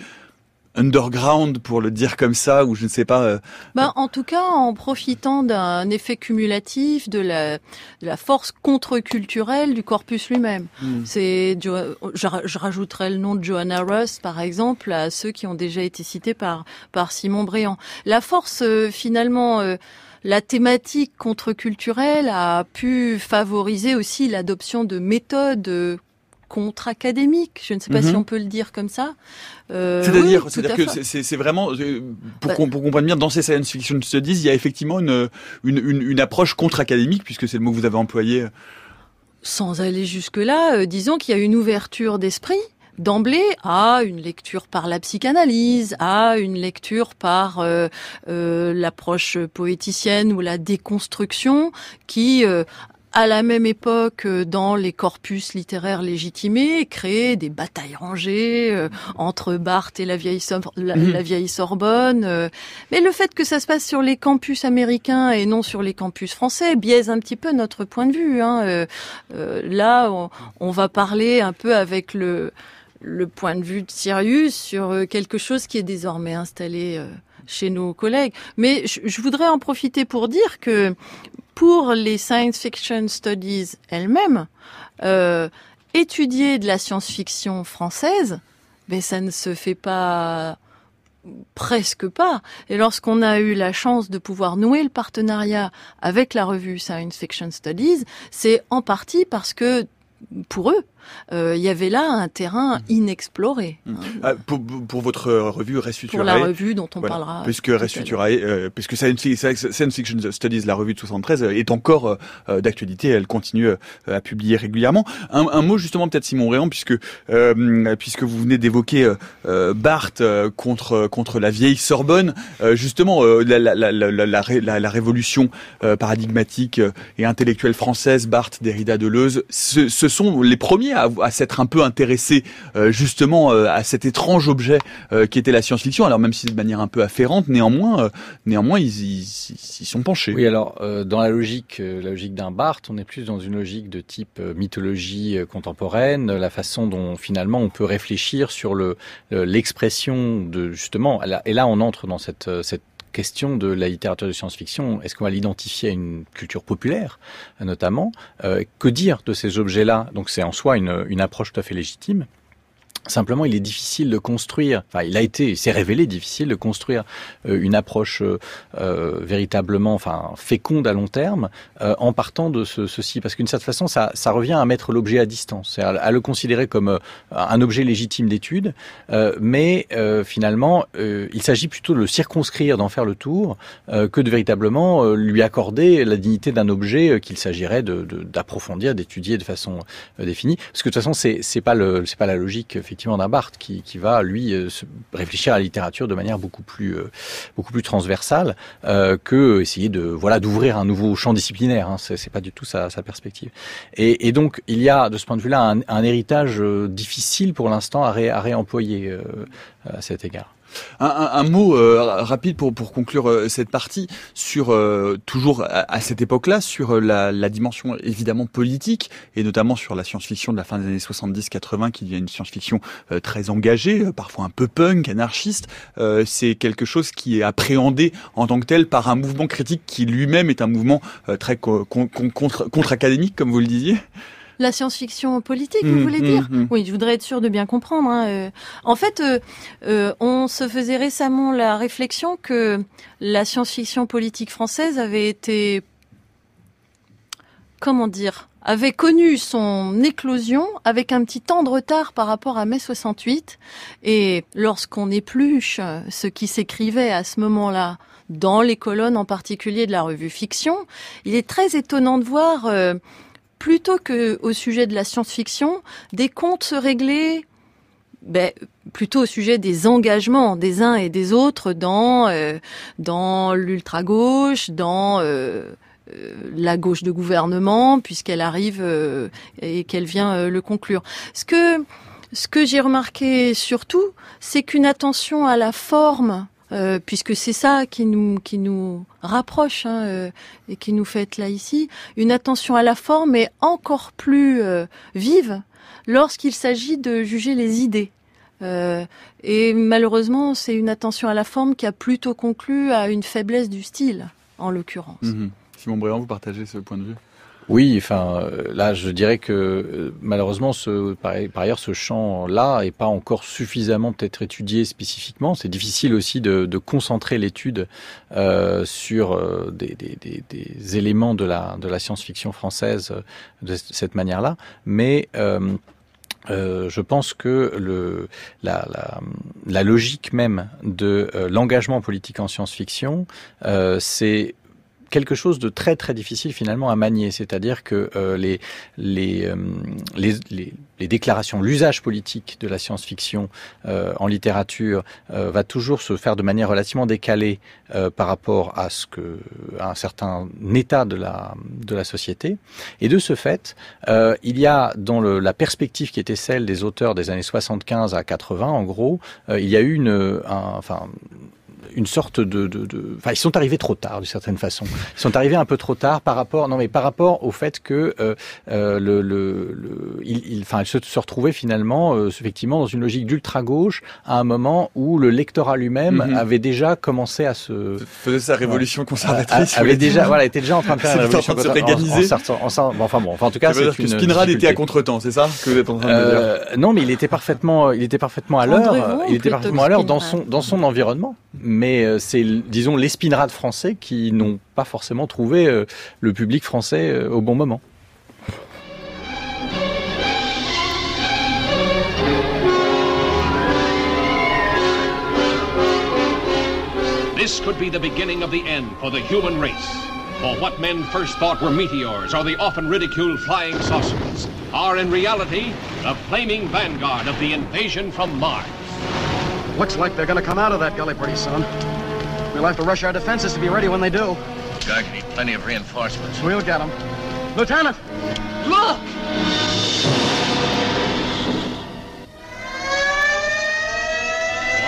underground pour le dire comme ça ou je ne sais pas. Euh, bah, en tout cas, en profitant d'un effet cumulatif de la, de la force contre-culturelle du corpus lui-même. Hmm. C'est, je, je, rajouterais le nom de Johanna Ross, par exemple, à ceux qui ont déjà été cités par par Simon Bréant. La force, euh, finalement. Euh, la thématique contre-culturelle a pu favoriser aussi l'adoption de méthodes contre-académique. Je ne sais pas si mhm. on peut le dire comme ça. Euh, c'est-à-dire, que c'est vraiment euh, pour, bah, pour comprendre bien dans ces science fiction studies, il y a effectivement une une, une, une approche contre-académique puisque c'est le mot que vous avez employé. Sans aller jusque là, euh, disons qu'il y a une ouverture d'esprit d'emblée à une lecture par la psychanalyse, à une lecture par euh, euh, l'approche poéticienne ou la déconstruction qui euh, à la même époque, euh, dans les corpus littéraires légitimés, créer des batailles rangées euh, entre Barthes et la vieille, mhm. la, vieille Sorbonne. Euh. Mais le fait que ça se passe sur les campus américains et non sur les campus français biaise un petit peu notre point de vue. Hein. là, on, va parler un peu avec le, le point de vue de Sirius sur quelque chose qui est désormais installé chez nos collègues. Mais je, voudrais en profiter pour dire que pour les science fiction studies elles-mêmes, euh, étudier de la science-fiction française, mais ça ne se fait pas presque pas. Et lorsqu'on a eu la chance de pouvoir nouer le partenariat avec la revue Science Fiction Studies, c'est en partie parce que pour eux, euh, il y avait là un terrain mmh. inexploré. Mmh. Ah, pour, pour, votre revue Restuturae. Pour la revue dont on parlera. Puisque Restuturae, euh, puisque Science, Fiction Studies, la revue de 73, est encore euh, d'actualité. Elle continue euh, à publier régulièrement. Un, un mot justement peut-être Simon Réan, puisque puisque vous venez d'évoquer Barthes contre contre la vieille Sorbonne. justement, la, la, la, la, la révolution paradigmatique et intellectuelle française, Barthes, Derrida, Deleuze, ce, ce sont les premiers à, s'être un peu intéressé euh, justement euh, à cet étrange objet euh, qui était la science-fiction. Alors même si de manière un peu afférente, néanmoins, néanmoins ils, ils, sont penchés. Oui, alors dans la logique, la logique d'un Barthes, on est plus dans une logique de type mythologie contemporaine, la façon dont finalement on peut réfléchir sur le l'expression de justement. Et là, on entre dans cette cette question de la littérature de science-fiction. Est-ce qu'on va l'identifier à une culture populaire, notamment euh, Que dire de ces objets-là? Donc c'est en soi une, une approche tout à fait légitime. Simplement, il est difficile de construire. Enfin, il a été, s'est révélé difficile de construire euh, une approche euh, euh, véritablement, enfin, féconde à long terme, en partant de ce, ceci, parce qu'une certaine façon, ça, ça revient à mettre l'objet à distance, à, à, le considérer comme un objet légitime d'étude, mais finalement, il s'agit plutôt de le circonscrire, d'en faire le tour, que de véritablement lui accorder la dignité d'un objet qu'il s'agirait d'approfondir, de, d'étudier de façon définie. Parce que de toute façon, c'est, pas le, pas la logique effectivement d'un Barthes qui, qui va lui euh, réfléchir à la littérature de manière beaucoup plus euh, beaucoup plus transversale euh, que essayer de voilà d'ouvrir un nouveau champ disciplinaire. Hein, c'est pas du tout sa, perspective. Et, donc il y a de ce point de vue-là un, un héritage difficile pour l'instant à, ré, à réemployer à cet égard. Un, un, un mot euh, rapide pour, pour conclure euh, cette partie sur euh, toujours à, cette époque-là sur la, la, dimension évidemment politique et notamment sur la science-fiction de la fin des années 70-80 qui devient une science-fiction très engagée, parfois un peu punk, anarchiste. C'est quelque chose qui est appréhendé en tant que tel par un mouvement critique qui lui-même est un mouvement très contre-académique, comme vous le disiez. La science-fiction politique, vous mmh, voulez dire mmh, mmh. Oui, je voudrais être sûr de bien comprendre. Hein. Euh, en fait, euh, euh, on se faisait récemment la réflexion que la science-fiction politique française avait été, comment dire, avait connu son éclosion avec un petit temps de retard par rapport à mai 68. Et lorsqu'on épluche ce qui s'écrivait à ce moment-là, dans les colonnes en particulier de la revue Fiction, il est très étonnant de voir plutôt que au sujet de la science-fiction, des comptes se régler ben, plutôt au sujet des engagements des uns et des autres dans euh, dans l'ultra gauche, dans euh, euh, la gauche de gouvernement, puisqu'elle arrive et qu'elle vient le conclure. Ce que ce que j'ai remarqué surtout, c'est qu'une attention à la forme euh, puisque c'est ça qui nous qui nous rapproche hein, euh, et qui nous fait être là ici. Une attention à la forme est encore plus euh, vive lorsqu'il s'agit de juger les idées. et malheureusement, c'est une attention à la forme qui a plutôt conclu à une faiblesse du style, en l'occurrence. Mhm. Simon Bréant, vous partagez ce point de vue? Oui, enfin euh, là, je dirais que euh, malheureusement, ce, par, ailleurs, ce champ-là est pas encore suffisamment peut-être étudié spécifiquement. C'est difficile aussi de, de concentrer l'étude euh, sur euh, des, des, des, des, éléments de la, de la science-fiction française de cette manière-là, mais euh, euh, je pense que le, la, la, la logique même de l'engagement politique en science-fiction, euh, c'est quelque chose de très très difficile finalement à manier, c'est-à-dire que euh, les, euh, les, les, les, déclarations, l'usage politique de la science-fiction euh, en littérature va toujours se faire de manière relativement décalée par rapport à ce que un certain état de la de la société, et de ce fait, il y a dans la perspective qui était celle des auteurs des années 75 à 80, en gros, il y a eu une, une sorte de, de, de, enfin, ils sont arrivés trop tard d'une certaine façon. Ils sont arrivés un peu trop tard par rapport, non mais par rapport au fait que euh, euh, le, le, le, il, il, enfin, ils se, se retrouvaient finalement, euh, effectivement, dans une logique d'ultra gauche à un moment où le lectorat lui-même mm -hmm. avait déjà commencé à se faisait sa révolution conservatrice, avait déjà, voilà, était déjà en train de faire une révolution en train de se réorganiser. En, en, en, enfin bon, enfin en tout cas, c'est que Spinrad était à contretemps, c'est ça que vous êtes en train de dire euh, Non, mais il était parfaitement, il était parfaitement à l'heure. Il était parfaitement à l'heure dans son dans son environnement mais euh, c'est, disons, les spinrades français qui n'ont pas forcément trouvé euh, le public français euh, au bon moment. This could be the beginning of the end for the human race. For what men first thought were meteors or the often ridiculed flying saucers are in reality the flaming vanguard of the invasion from Mars. Looks like they're gonna come out of that gully pretty soon. We'll have to rush our defenses to be ready when they do. Guard need plenty of reinforcements. We'll get them. Lieutenant! Look!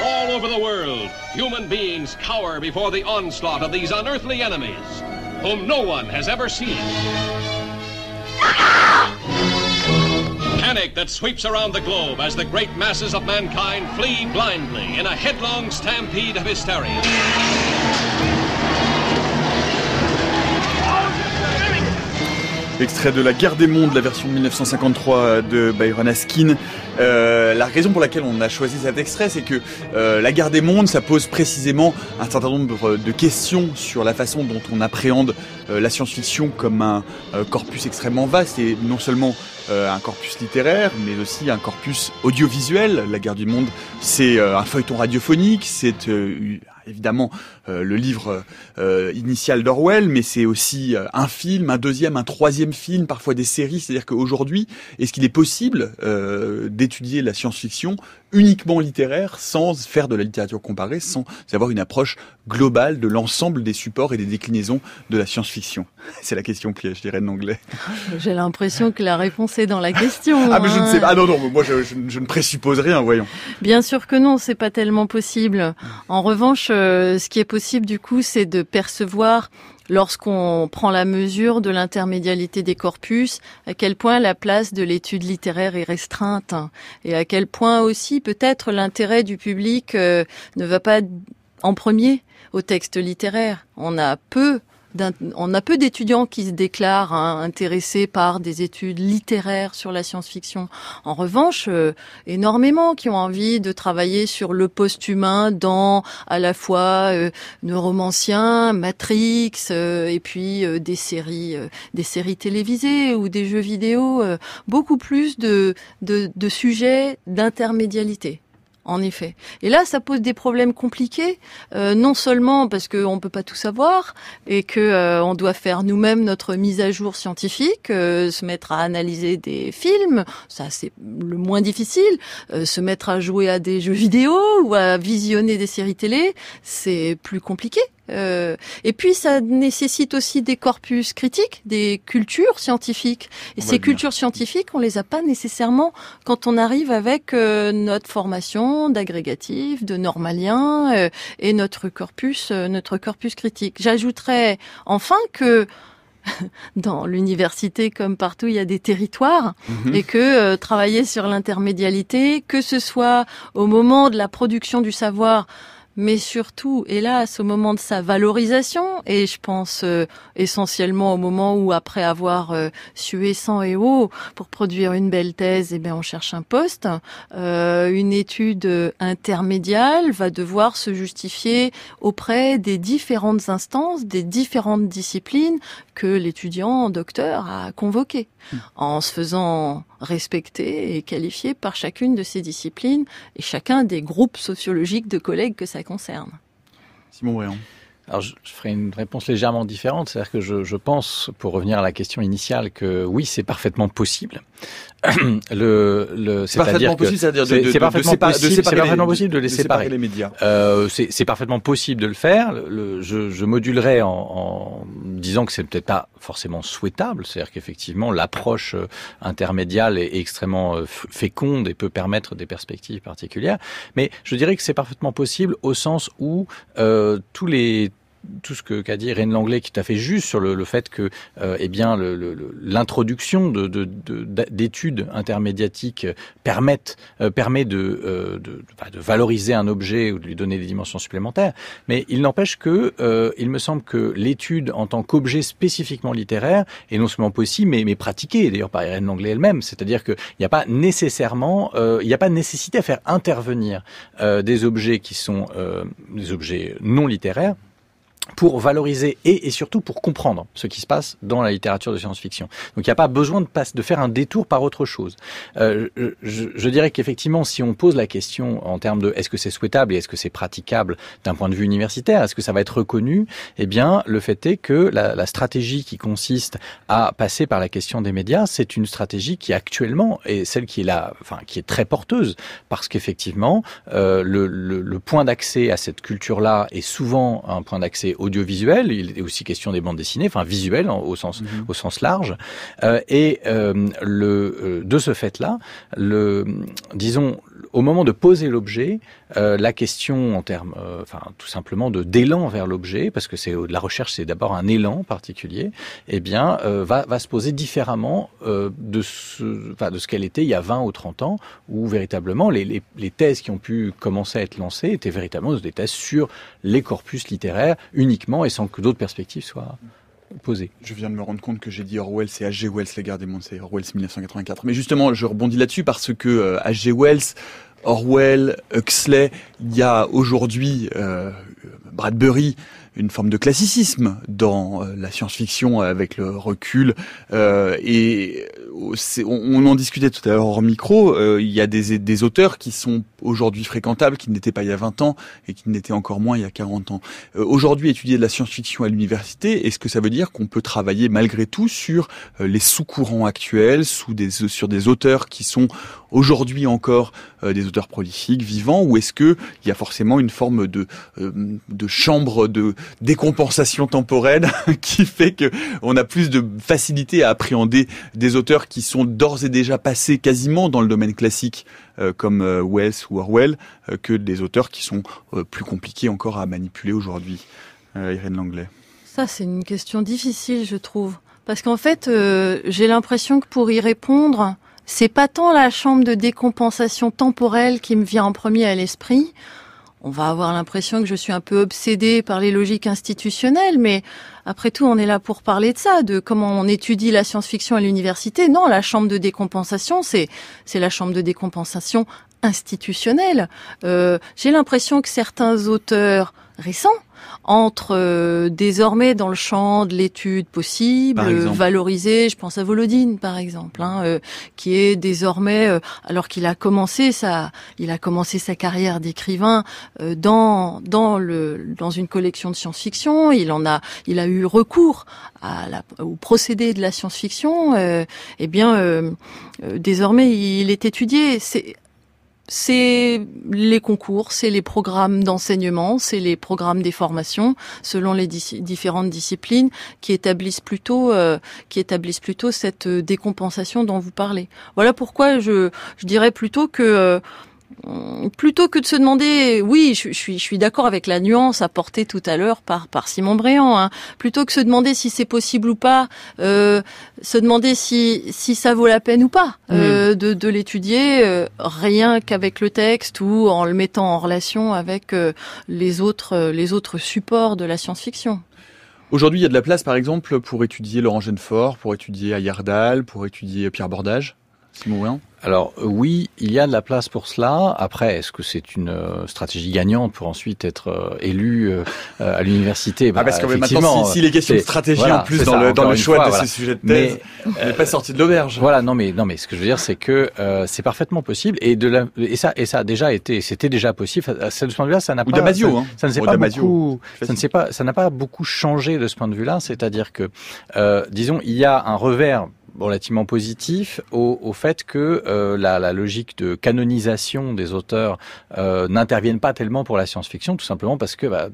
All over the world, human beings cower before the onslaught of these unearthly enemies, whom no one has ever seen. Panic that sweeps around the globe as the great masses of mankind flee blindly in a headlong stampede of hysteria. Extrait de La guerre des mondes, la version de 1953 de Byron Askin. Euh, la raison pour laquelle on a choisi cet extrait, c'est que euh, La guerre des mondes, ça pose précisément un certain nombre de questions sur la façon dont on appréhende euh, la science-fiction comme un euh, corpus extrêmement vaste et non seulement euh, un corpus littéraire, mais aussi un corpus audiovisuel. La guerre du monde, c'est euh, un feuilleton radiophonique, c'est évidemment le livre euh, initial d'Orwell, mais c'est aussi euh, un film, un deuxième, un troisième film, parfois des séries. C'est-à-dire qu'aujourd'hui, est-ce qu'il est possible euh, d'étudier la science-fiction uniquement littéraire, sans faire de la littérature comparée, sans avoir une approche globale de l'ensemble des supports et des déclinaisons de la science-fiction? C'est la question piège, je dirais en anglais. J'ai l'impression que la réponse est dans la question. ah, mais je ne sais pas. Ah non, non, moi je, je, je ne présuppose rien, voyons. Bien sûr que non, c'est pas tellement possible. En revanche, euh, ce qui est possible du coup, c'est de percevoir lorsqu'on prend la mesure de l'intermédialité des corpus, à quel point la place de l'étude littéraire est restreinte et à quel point aussi peut-être l'intérêt du public euh, ne va pas en premier au texte littéraire. On a peu on a peu d'étudiants qui se déclarent hein, intéressés par des études littéraires sur la science-fiction. En revanche, euh, énormément qui ont envie de travailler sur le post-humain dans à la fois euh, Neuromancien, Matrix euh, et puis euh, des séries, télévisées ou des jeux vidéo. beaucoup plus de, de, de sujets d'intermédialité en effet. Et là, ça pose des problèmes compliqués, euh, non seulement parce qu'on ne peut pas tout savoir et que euh, on doit faire nous-mêmes notre mise à jour scientifique, euh, se mettre à analyser des films, ça c'est le moins difficile, se mettre à jouer à des jeux vidéo ou à visionner des séries télé, c'est plus compliqué. Euh, et puis ça nécessite aussi des corpus critiques, des cultures scientifiques. Et On ces cultures scientifiques, on les a pas nécessairement quand on arrive avec euh, notre formation d'agrégatif, de normalien euh, et notre corpus, notre corpus critique. J'ajouterais enfin que dans l'université comme partout, il y a des territoires mhm. et que euh, travailler sur l'intermédialité, que ce soit au moment de la production du savoir, mais surtout, hélas, au moment de sa valorisation, et je pense euh, essentiellement au moment où, après avoir euh, sué sang et eau pour produire une belle thèse, eh bien, on cherche un poste, euh, une étude intermédiale va devoir se justifier auprès des différentes instances, des différentes disciplines que l'étudiant docteur a convoquées. En se faisant respecter et qualifier par chacune de ces disciplines et chacun des groupes sociologiques de collègues que ça concerne. Simon Briand. Alors, je, ferai une réponse légèrement différente. C'est-à-dire que je, je, pense, pour revenir à la question initiale, que oui, c'est parfaitement possible. le, le, c'est parfaitement possible, c'est-à-dire de, de, parfaitement, de, possible, de séparer, parfaitement possible de les séparer. les médias. Euh, c'est parfaitement possible de le faire. Le, je, je modulerai en, en disant que c'est peut-être pas forcément souhaitable. C'est-à-dire qu'effectivement, l'approche euh, intermédiale est extrêmement euh, féconde et peut permettre des perspectives particulières. Mais je dirais que c'est parfaitement possible au sens où euh, tous les tout ce qu'a dit Reine Langlais qui est tout à fait juste sur le, fait que euh, eh bien l'introduction de, d'études de, intermédiatiques euh, permet de, euh, de, de, valoriser un objet ou de lui donner des dimensions supplémentaires. Mais il n'empêche que il me semble que l'étude en tant qu'objet spécifiquement littéraire est non seulement possible mais, mais pratiquée d'ailleurs par Reine Langlais elle-même. C'est-à-dire qu'il n'y a pas nécessairement il n'y a pas de nécessité à faire intervenir des objets qui sont des objets non littéraires pour valoriser et, et, surtout pour comprendre ce qui se passe dans la littérature de science-fiction. Donc il n'y a pas besoin de, de, faire un détour par autre chose. Euh, je, je, dirais qu'effectivement, si on pose la question en termes de est-ce que c'est souhaitable et est-ce que c'est praticable d'un point de vue universitaire, est-ce que ça va être reconnu Eh bien, le fait est que la, la, stratégie qui consiste à passer par la question des médias, c'est une stratégie qui actuellement est celle qui est là, enfin qui est très porteuse, parce qu'effectivement, euh, le, le, le point d'accès à cette culture-là est souvent un point d'accès audiovisuel, il est aussi question des bandes dessinées, enfin visuel au sens mhm. au sens large. Euh, et euh, le euh, de ce fait-là, le disons au moment de poser l'objet, euh, la question en termes, euh, enfin tout simplement de d'élan vers l'objet, parce que c'est la recherche, c'est d'abord un élan particulier, eh bien euh, va, va se poser différemment de ce, enfin, de ce qu'elle était il y a 20 ou 30 ans, où véritablement les, les, les, thèses qui ont pu commencer à être lancées étaient véritablement des thèses sur les corpus littéraires uniquement et sans que d'autres perspectives soient Je viens de me rendre compte que j'ai dit Orwell, c'est H.G. Wells, les gardes des mondes, c'est Orwell, c'est 1984. Mais justement, je rebondis là-dessus parce que H.G. Wells Orwell, Huxley, il y a aujourd'hui euh, Bradbury, une forme de classicisme dans euh, la science-fiction avec le recul. Euh, et on, en discutait tout à l'heure hors micro, euh, il y a des, des auteurs qui sont aujourd'hui fréquentables, qui n'étaient pas il y a 20 ans et qui n'étaient encore moins il y a 40 ans. Euh, aujourd'hui, étudier de la science-fiction à l'université, est-ce que ça veut dire qu'on peut travailler malgré tout sur euh, les sous-courants actuels, sous des, sur des auteurs qui sont aujourd'hui encore des auteurs prolifiques, vivants, ou est-ce que il y a forcément une forme de, de chambre de décompensation temporelle qui fait que on a plus de facilité à appréhender des auteurs qui sont d'ores et déjà passés quasiment dans le domaine classique, euh, comme euh, Wells ou Orwell, euh, que des auteurs qui sont plus compliqués encore à manipuler aujourd'hui. Irène Langlais. Ça, c'est une question difficile, je trouve. Parce qu'en fait, j'ai l'impression que pour y répondre, c'est pas tant la chambre de décompensation temporelle qui me vient en premier à l'esprit, on va avoir l'impression que je suis un peu obsédée par les logiques institutionnelles, mais après tout, on est là pour parler de ça, de comment on étudie la science-fiction à l'université. Non, la chambre de décompensation, c'est c'est la chambre de décompensation institutionnelle. Euh, J'ai l'impression que certains auteurs récents entre euh, désormais dans le champ de l'étude possible, valorisé, je pense à Volodine par exemple, hein, euh, qui est désormais, euh, alors qu'il a commencé sa, il a commencé sa carrière d'écrivain dans dans le dans une collection de science-fiction, il en a, il a eu recours à la, au procédé de la science-fiction, eh bien désormais il est étudié. C'est c'est les concours, c'est les programmes d'enseignement, c'est les programmes des formations selon les différentes disciplines qui établissent plutôt euh, qui établissent plutôt cette euh, décompensation dont vous parlez. Voilà pourquoi je, je dirais plutôt que euh, plutôt que de se demander, oui, je, suis, je suis d'accord avec la nuance apportée tout à l'heure par, par Simon Bréant, hein, plutôt que se demander si c'est possible ou pas, euh, se demander si, si ça vaut la peine ou pas euh, de, de l'étudier, euh, rien qu'avec le texte ou en le mettant en relation avec les autres, les autres supports de la science-fiction. Aujourd'hui, il y a de la place, par exemple, pour étudier Laurent Genefort, pour étudier Ayardal, pour étudier Pierre Bordage, Simon Bréant? Alors euh, oui, il y a de la place pour cela. Après, est-ce que c'est une euh, stratégie gagnante pour ensuite être euh, élu à l'université? Bah, ah, Parce que maintenant, si, si les questions de stratégie en plus dans le, dans le choix de ces sujets de thèse, mais, on n'est pas sorti de l'auberge. Voilà, non mais non mais ce que je veux dire, c'est que c'est parfaitement possible et de la, et ça et ça a déjà été, c'était déjà possible. De ce point de vue-là, ça n'a pas, hein. ça, ne s'est pas beaucoup, ça ne s'est pas, ça n'a pas beaucoup changé de ce point de vue-là. C'est-à-dire que, disons, il y a un revers relativement positif au, fait que euh, la, logique de canonisation des auteurs euh, n'intervienne pas tellement pour la science-fiction, tout simplement parce que bah,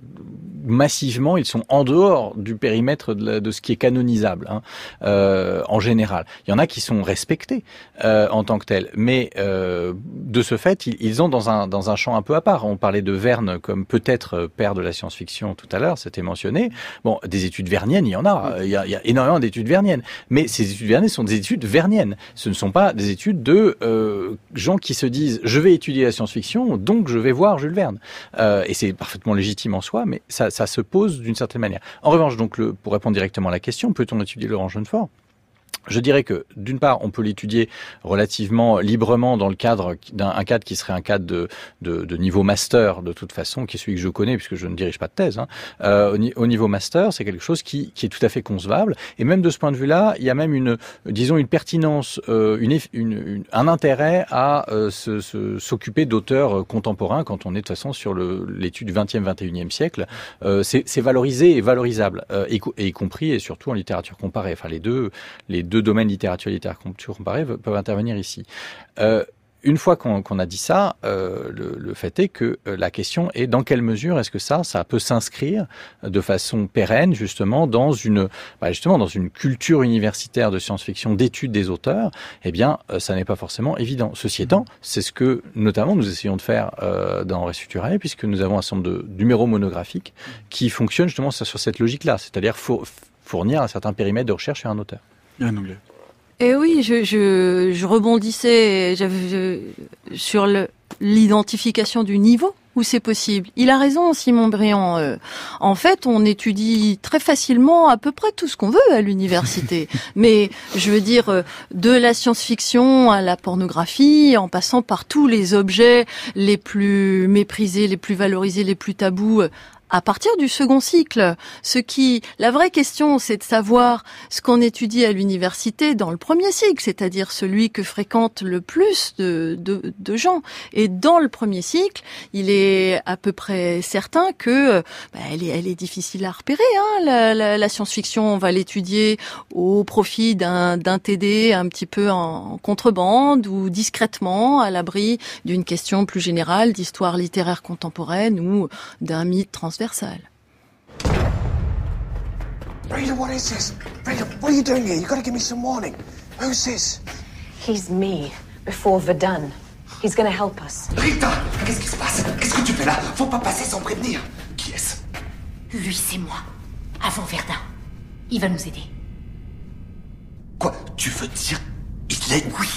massivement ils sont en dehors du périmètre de, ce qui est canonisable hein, euh, en général. Il y en a qui sont respectés en tant que tels, mais de ce fait ils, ils, ont dans un dans un champ un peu à part. On parlait de Verne comme peut-être père de la science-fiction tout à l'heure, c'était mentionné. Bon, des études verniennes, il y en a, il y a, il y a énormément d'études verniennes, mais ces études verniennes sont des études verniennes. Ce ne sont pas des études de euh, gens qui se disent je vais étudier la science-fiction, donc je vais voir Jules Verne. Euh, et c'est parfaitement légitime en soi, mais ça, se pose d'une certaine manière. En revanche, donc pour répondre directement à la question, peut-on étudier Laurent Jeunefort? Je dirais que d'une part, on peut l'étudier relativement librement dans le cadre d'un cadre qui serait un cadre de, de, de, niveau master de toute façon, qui est celui que je connais puisque je ne dirige pas de thèse. Hein. Euh, au, niveau master, c'est quelque chose qui, qui, est tout à fait concevable. Et même de ce point de vue-là, il y a même une, disons, une pertinence, euh, une, une, un intérêt à euh, s'occuper d'auteurs contemporains quand on est de toute façon sur l'étude du 20e, 21e siècle. Euh, c'est valorisé et valorisable, euh, y, et y compris et surtout en littérature comparée. Enfin, les deux, les deux domaines littérature et littérature comparée peuvent intervenir ici. Euh, une fois qu'on qu a dit ça, euh, le, fait est que euh, la question est dans quelle mesure est-ce que ça, ça peut s'inscrire de façon pérenne justement dans une, bah justement dans une culture universitaire de science-fiction, d'études des auteurs? Eh bien, ça n'est pas forcément évident. Ceci étant, c'est ce que notamment nous essayons de faire euh, dans Resuturae, puisque nous avons un nombre de numéros monographiques qui fonctionnent justement sur cette logique-là, c'est-à-dire fournir un certain périmètre de recherche sur un auteur. Un anglais. Et oui, je, je, je rebondissais sur l'identification du niveau où c'est possible. Il a raison, Simon Briand. Euh, en fait, on étudie très facilement à peu près tout ce qu'on veut à l'université. Mais je veux dire, euh, de la science-fiction à la pornographie, en passant par tous les objets les plus méprisés, les plus valorisés, les plus tabous, à partir du second cycle. Ce qui, la vraie question, c'est de savoir ce qu'on étudie à l'université dans le premier cycle, c'est-à-dire celui que fréquentent le plus de, de, de, gens. Et dans le premier cycle, il est à peu près certain que bah, elle, est, elle est difficile à repérer. Hein, la, la, la science-fiction, on va l'étudier au profit d'un TD un petit peu en contrebande ou discrètement à l'abri d'une question plus générale d'histoire littéraire contemporaine ou d'un mythe transversal transversale. Rita, what is this? Rita, what are you doing here? You gotta give me some warning. Who's this? He's me, before Verdun. He's gonna help us. Rita, qu'est-ce qui se passe? Qu'est-ce que tu fais là? Faut pas passer sans prévenir. Qui est-ce? Lui, c'est moi. Avant Verdun. Il va nous aider. Quoi? Tu veux dire Il est Oui.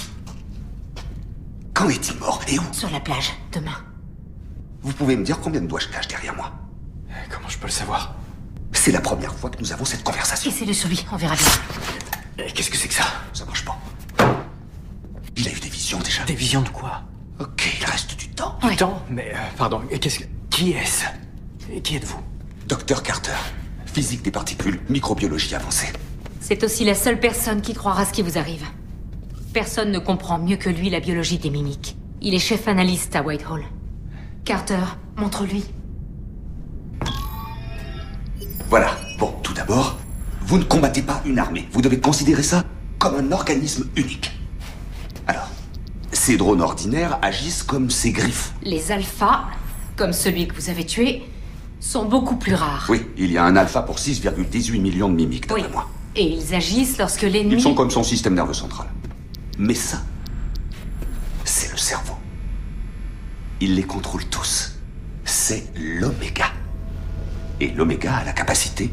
Quand est-il mort? Et où? Sur la plage, demain. Vous pouvez me dire combien de doigts je cache derrière moi Comment je peux le savoir? C'est la première fois que nous avons cette conversation. Laissez-le sur lui, on verra bien. Qu'est-ce que c'est que ça? Ça marche pas. Il a eu des visions déjà. Des visions de quoi? Ok, il reste du temps. Du temps? Mais, euh, pardon, qu'est-ce que... Qui est-ce? Qui êtes-vous? Docteur Carter. Physique des particules, microbiologie avancée. C'est aussi la seule personne qui croira ce qui vous arrive. Personne ne comprend mieux que lui la biologie des mimiques. Il est chef analyste à Whitehall. Carter, montre-lui. Voilà. Bon, tout d'abord, vous ne combattez pas une armée. Vous devez considérer ça comme un organisme unique. Alors, ces drones ordinaires agissent comme ces griffes. Les alphas, comme celui que vous avez tué, sont beaucoup plus rares. Oui, il y a un alpha pour 6,18 millions de mimiques, d'après oui. moi. Et ils agissent lorsque l'ennemi... Ils sont comme son système nerveux central. Mais ça, c'est le cerveau. Il les contrôle tous. C'est l'Oméga. Et l'Oméga a la capacité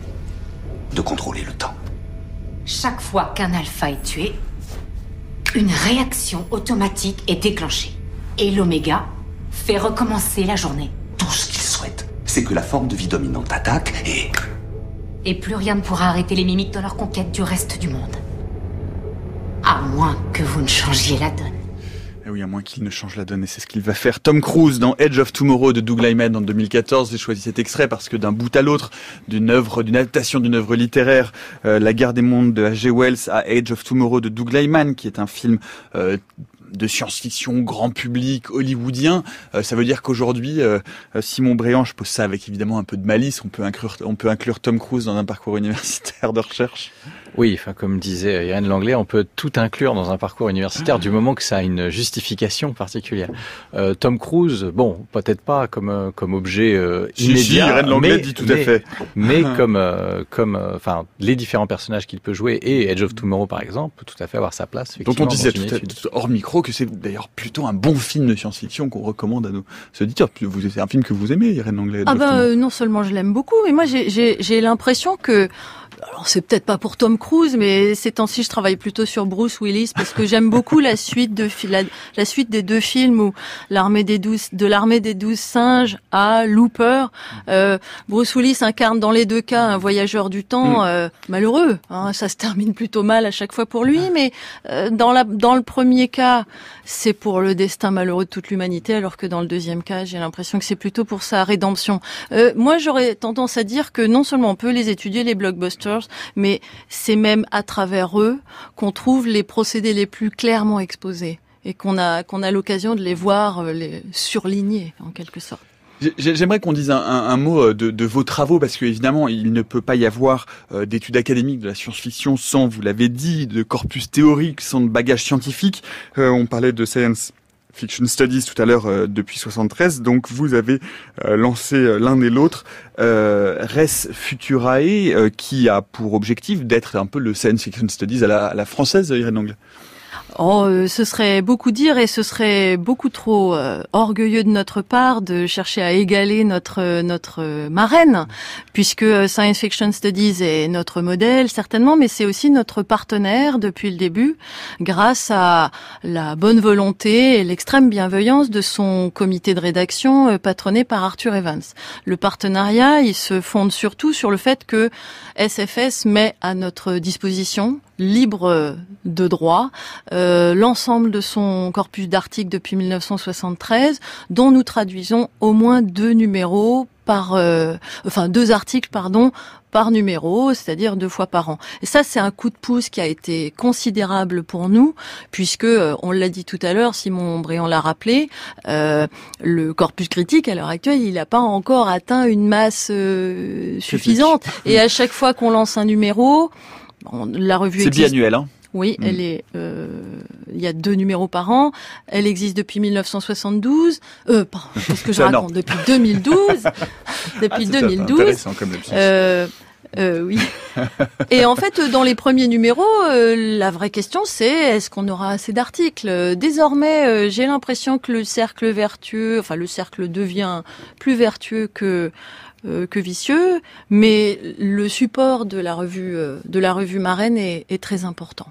de contrôler le temps. Chaque fois qu'un alpha est tué, une réaction automatique est déclenchée. Et l'Oméga fait recommencer la journée. Tout ce qu'il souhaite, c'est que la forme de vie dominante attaque et... Et plus rien ne pourra arrêter les mimiques dans leur conquête du reste du monde. À moins que vous ne changiez la donne. Et oui, à moins qu'il ne change la donne, et c'est ce qu'il va faire. Tom Cruise dans Edge of Tomorrow de Doug Liman en 2014. J'ai choisi cet extrait parce que d'un bout à l'autre, d'une œuvre, d'une adaptation d'une œuvre littéraire, euh, La guerre des mondes de H.G. Wells à Edge of Tomorrow de Doug Liman, qui est un film euh, de science-fiction grand public hollywoodien. Euh, ça veut dire qu'aujourd'hui, euh, Simon Bréant, je pose ça avec évidemment un peu de malice, on peut inclure, on peut inclure Tom Cruise dans un parcours universitaire de recherche. Oui, enfin comme disait Irène Langlais, on peut tout inclure dans un parcours universitaire du moment que ça a une justification particulière. Euh, Tom Cruise, bon, peut-être pas comme euh, comme objet euh, immédiat, si, Irène Langlais mais, dit tout à fait. Mais comme euh, comme euh, enfin les différents personnages qu'il peut jouer et Edge of Tomorrow par exemple, peut tout à fait avoir sa place. Dont on disait tout, à, tout hors micro que c'est d'ailleurs plutôt un bon film de science-fiction qu'on recommande à nos auditeurs. C'est un film que vous aimez, Irène Langlais. Ah bah non seulement je l'aime beaucoup, mais moi j'ai l'impression que alors c'est peut-être pas pour Tom Cruise, mais ces temps-ci je travaille plutôt sur Bruce Willis parce que j'aime beaucoup la suite de la, la, suite des deux films où l'armée des douze de l'armée des douze singes à Looper. Euh, Bruce Willis incarne dans les deux cas un voyageur du temps euh, malheureux. Hein, ça se termine plutôt mal à chaque fois pour lui, mais euh, dans la dans le premier cas c'est pour le destin malheureux de toute l'humanité, alors que dans le deuxième cas j'ai l'impression que c'est plutôt pour sa rédemption. Euh, moi j'aurais tendance à dire que non seulement on peut les étudier les blockbusters mais c'est même à travers eux qu'on trouve les procédés les plus clairement exposés et qu'on a qu'on a l'occasion de les voir les surlignés en quelque sorte. J'aimerais qu'on dise un, mot de, de, vos travaux parce que évidemment il ne peut pas y avoir euh, d'études académiques de la science-fiction sans, vous l'avez dit, de corpus théorique, sans de bagage scientifique. Euh, on parlait de science Fiction Studies tout à l'heure euh, depuis 73. Donc vous avez euh, lancé euh, l'un et l'autre Res Futurae qui a pour objectif d'être un peu le Science Fiction Studies à la, à la française, Irène Angle. Oh, euh, ce serait beaucoup dire et ce serait beaucoup trop euh, orgueilleux de notre part de chercher à égaler notre notre marraine, puisque Science Fiction Studies est notre modèle certainement, mais c'est aussi notre partenaire depuis le début, grâce à la bonne volonté et l'extrême bienveillance de son comité de rédaction euh, patronné par Arthur Evans. Le partenariat, il se fonde surtout sur le fait que SFS met à notre disposition libre de droit euh, l'ensemble de son corpus d'articles depuis 1973, dont nous traduisons au moins deux numéros par, euh, enfin deux articles pardon par numéro, c'est-à-dire deux fois par an. Et ça, c'est un coup de pouce qui a été considérable pour nous, puisque euh, on l'a dit tout à l'heure, Simon Bréant l'a rappelé, euh, le corpus critique à l'heure actuelle, il n'a pas encore atteint une masse euh, suffisante. Et à chaque fois qu'on lance un numéro, bon, la revue c'est biannuel, hein oui, mmh. elle est. Euh, il y a deux numéros par an. Elle existe depuis 1972. Euh, pardon, qu'est-ce que je raconte Depuis 2012. depuis ah, 2012. Comme euh, euh, oui. Et en fait, dans les premiers numéros, euh, la vraie question, c'est est-ce qu'on aura assez d'articles? Désormais, euh, j'ai l'impression que le cercle vertueux, enfin le cercle devient plus vertueux que euh, que vicieux, mais le support de la revue de la revue Marraine est, est très important.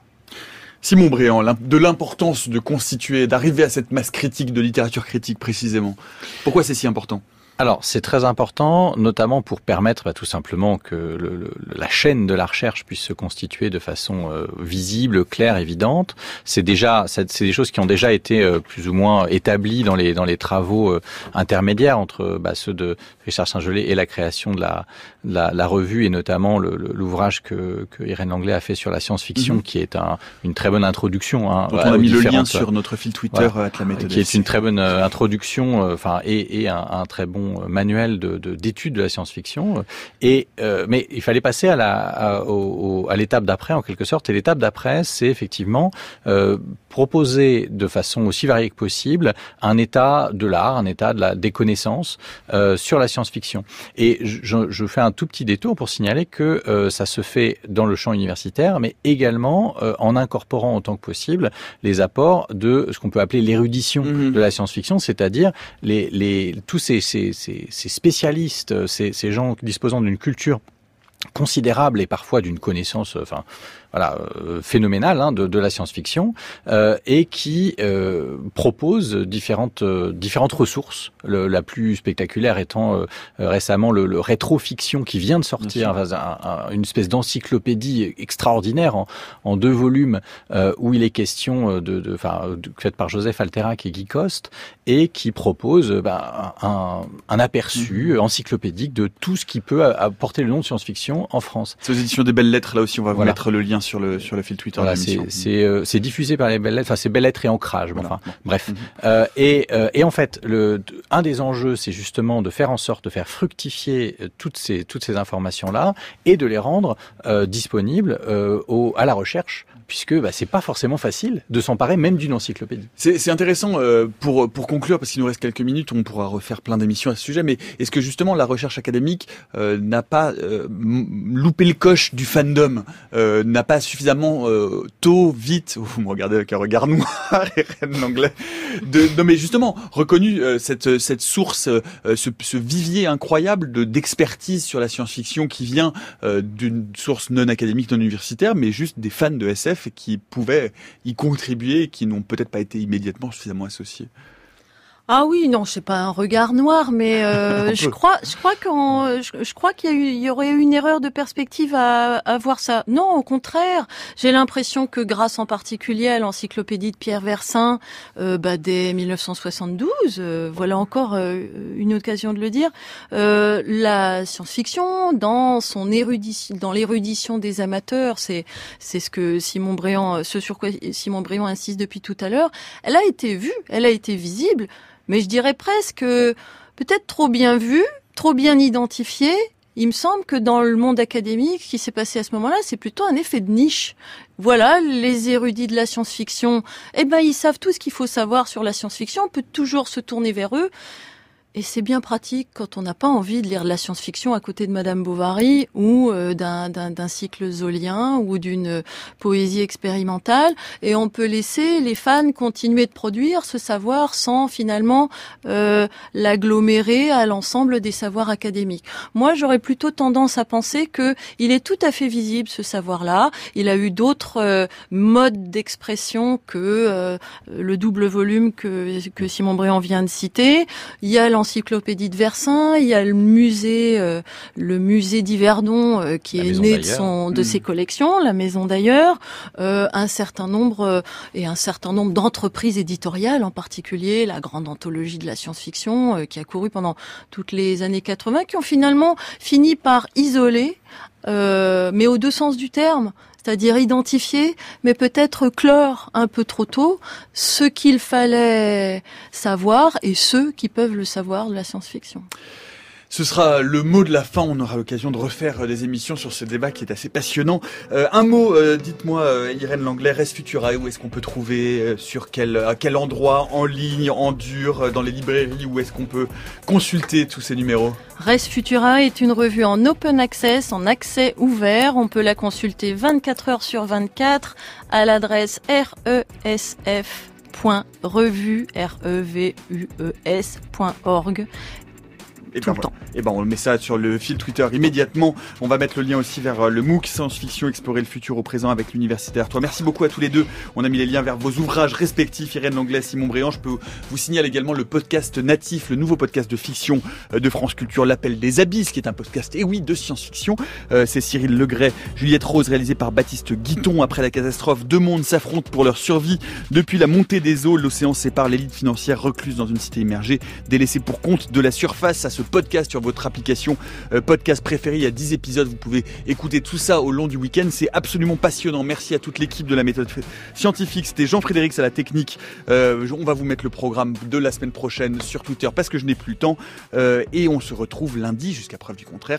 Simon Bréant, de l'importance de constituer, d'arriver à cette masse critique de littérature critique précisément. Pourquoi c'est si important? Alors, c'est très important, notamment pour permettre bah, tout simplement que le, le, la chaîne de la recherche puisse se constituer de façon euh, visible, claire, évidente. C'est déjà, c'est des choses qui ont déjà été euh, plus ou moins établies dans les dans les travaux euh, intermédiaires entre bah, ceux de Richard Saint-Gelais et la création de la, la, la revue et notamment l'ouvrage que, que Irène Langlais a fait sur la science-fiction, mmh. qui est un, une très bonne introduction. Hein, on a mis le lien sur notre fil Twitter voilà, à la méthode. Qui est une très bonne introduction, enfin et, et un, un très bon manuel de d'études de, de, la science-fiction. Et euh, mais il fallait passer à la à, au, à l'étape d'après en quelque sorte. Et l'étape d'après, c'est effectivement euh, proposer de façon aussi variée que possible un état de l'art, un état de la des connaissances euh, sur la science-fiction. Et je, je, fais un tout petit détour pour signaler que euh, ça se fait dans le champ universitaire, mais également euh, en incorporant autant que possible les apports de ce qu'on peut appeler l'érudition mmh. de la science-fiction, c'est-à-dire les, les, tous ces, ces, ces, ces spécialistes, ces, ces gens disposant d'une culture considérable et parfois d'une connaissance, enfin voilà, euh, phénoménale hein, de, de, la science-fiction euh, et qui euh, propose différentes euh, différentes ressources. Le, la plus spectaculaire étant euh, récemment le, le rétrofiction qui vient de sortir, enfin, un, un, une espèce d'encyclopédie extraordinaire en, en, deux volumes où il est question de, enfin, faite par Joseph Alterac et Guy Coste et qui propose ben, un, un, aperçu mmh. encyclopédique de tout ce qui peut apporter le nom de science-fiction en France. C'est aux éditions des belles lettres là aussi, on va voilà. vous mettre le lien sur le sur le fil Twitter. Voilà, c'est euh, c'est diffusé par les belles lettres. Enfin, c'est belles lettres et ancrage. Voilà. Enfin, bref. Mm -hmm. euh, et euh, et en fait, le un des enjeux, c'est justement de faire en sorte de faire fructifier euh, toutes ces toutes ces informations là et de les rendre euh, disponibles euh, au à la recherche puisque bah, c'est pas forcément facile de s'emparer même d'une encyclopédie. C'est intéressant euh, pour pour conclure parce qu'il nous reste quelques minutes, on pourra refaire plein d'émissions à ce sujet. Mais est-ce que justement la recherche académique euh, n'a pas euh, loupé le coche du fandom, euh, n'a pas suffisamment euh, tôt, vite, vous me regardez avec un regard noir et l'anglais, de non mais justement reconnu euh, cette cette source, euh, ce, vivier incroyable de d'expertise sur la science-fiction qui vient d'une source non académique, non universitaire, mais juste des fans de SF qui pouvaient y contribuer et qui n'ont peut-être pas été immédiatement suffisamment associés. Ah oui, non, c'est pas un regard noir, mais euh, je crois, je crois qu'on, je, je, crois qu'il y, y, aurait eu une erreur de perspective à, à voir ça. Non, au contraire, j'ai l'impression que grâce en particulier à l'encyclopédie de Pierre Versin, euh, bah, dès 1972, euh, voilà encore euh, une occasion de le dire, euh, la science-fiction dans son érudition, dans l'érudition des amateurs, c'est c'est ce que Simon Bréant, ce sur quoi Simon Bréant insiste depuis tout à l'heure, elle a été vue, elle a été visible mais je dirais presque peut-être trop bien vu, trop bien identifié. Il me semble que dans le monde académique, ce qui s'est passé à ce moment-là, c'est plutôt un effet de niche. Voilà, les érudits de la science-fiction, eh ben, ils savent tout ce qu'il faut savoir sur la science-fiction, on peut toujours se tourner vers eux. Et c'est bien pratique quand on n'a pas envie de lire de la science-fiction à côté de Madame Bovary ou euh, d'un cycle zolien ou d'une poésie expérimentale. Et on peut laisser les fans continuer de produire ce savoir sans finalement euh, l'agglomérer à l'ensemble des savoirs académiques. Moi, j'aurais plutôt tendance à penser que il est tout à fait visible ce savoir-là. Il a eu d'autres euh, modes d'expression que euh, le double volume que, que Simon Bréant vient de citer. Il y a l'encyclopédie de Versin, il y a le musée, euh, le musée d'Yverdon euh, qui la est né de, son, de mmh. ses collections, la maison d'ailleurs, euh, un certain nombre euh, et un certain nombre d'entreprises éditoriales, en particulier la grande anthologie de la science-fiction euh, qui a couru pendant toutes les années 80, qui ont finalement fini par isoler, mais aux deux sens du terme, c'est-à-dire identifier, mais peut-être clore un peu trop tôt ce qu'il fallait savoir et ceux qui peuvent le savoir de la science-fiction. Ce sera le mot de la fin. On aura l'occasion de refaire des émissions sur ce débat qui est assez passionnant. Euh, un mot, euh, dites-moi, euh, Irène Langlais, Res Futura, où est-ce qu'on peut trouver euh, Sur quel, à quel endroit En ligne, en dur, euh, dans les librairies Où est-ce qu'on peut consulter tous ces numéros? Res Futura est une revue en open access, en accès ouvert. On peut la consulter 24 heures sur 24 à l'adresse resf.revue, R-E-V-U-E-S.org et ben, voilà. et ben on met ça sur le fil Twitter immédiatement. On va mettre le lien aussi vers le MOOC Science-Fiction Explorer le futur au présent avec l'universitaire. Toi, merci beaucoup à tous les deux. On a mis les liens vers vos ouvrages respectifs. Irène Langlais, Simon Bréant. Je peux vous signaler également le podcast natif, le nouveau podcast de fiction de France Culture, L'Appel des Abysses, qui est un podcast, et oui, de science-fiction. Euh, C'est Cyril Legray, Juliette Rose, réalisé par Baptiste Guiton. Après la catastrophe, deux mondes s'affrontent pour leur survie. Depuis la montée des eaux, l'océan sépare l'élite financière recluse dans une cité immergée, délaissée pour compte de la surface à ce podcast sur votre application euh, podcast préférée. Il y a 10 épisodes, vous pouvez écouter tout ça au long du week-end. C'est absolument passionnant. Merci à toute l'équipe de la méthode scientifique. C'était Jean-Frédéric à la technique. Euh, on va vous mettre le programme de la semaine prochaine sur Twitter parce que je n'ai plus le temps. Euh, et on se retrouve lundi jusqu'à preuve du contraire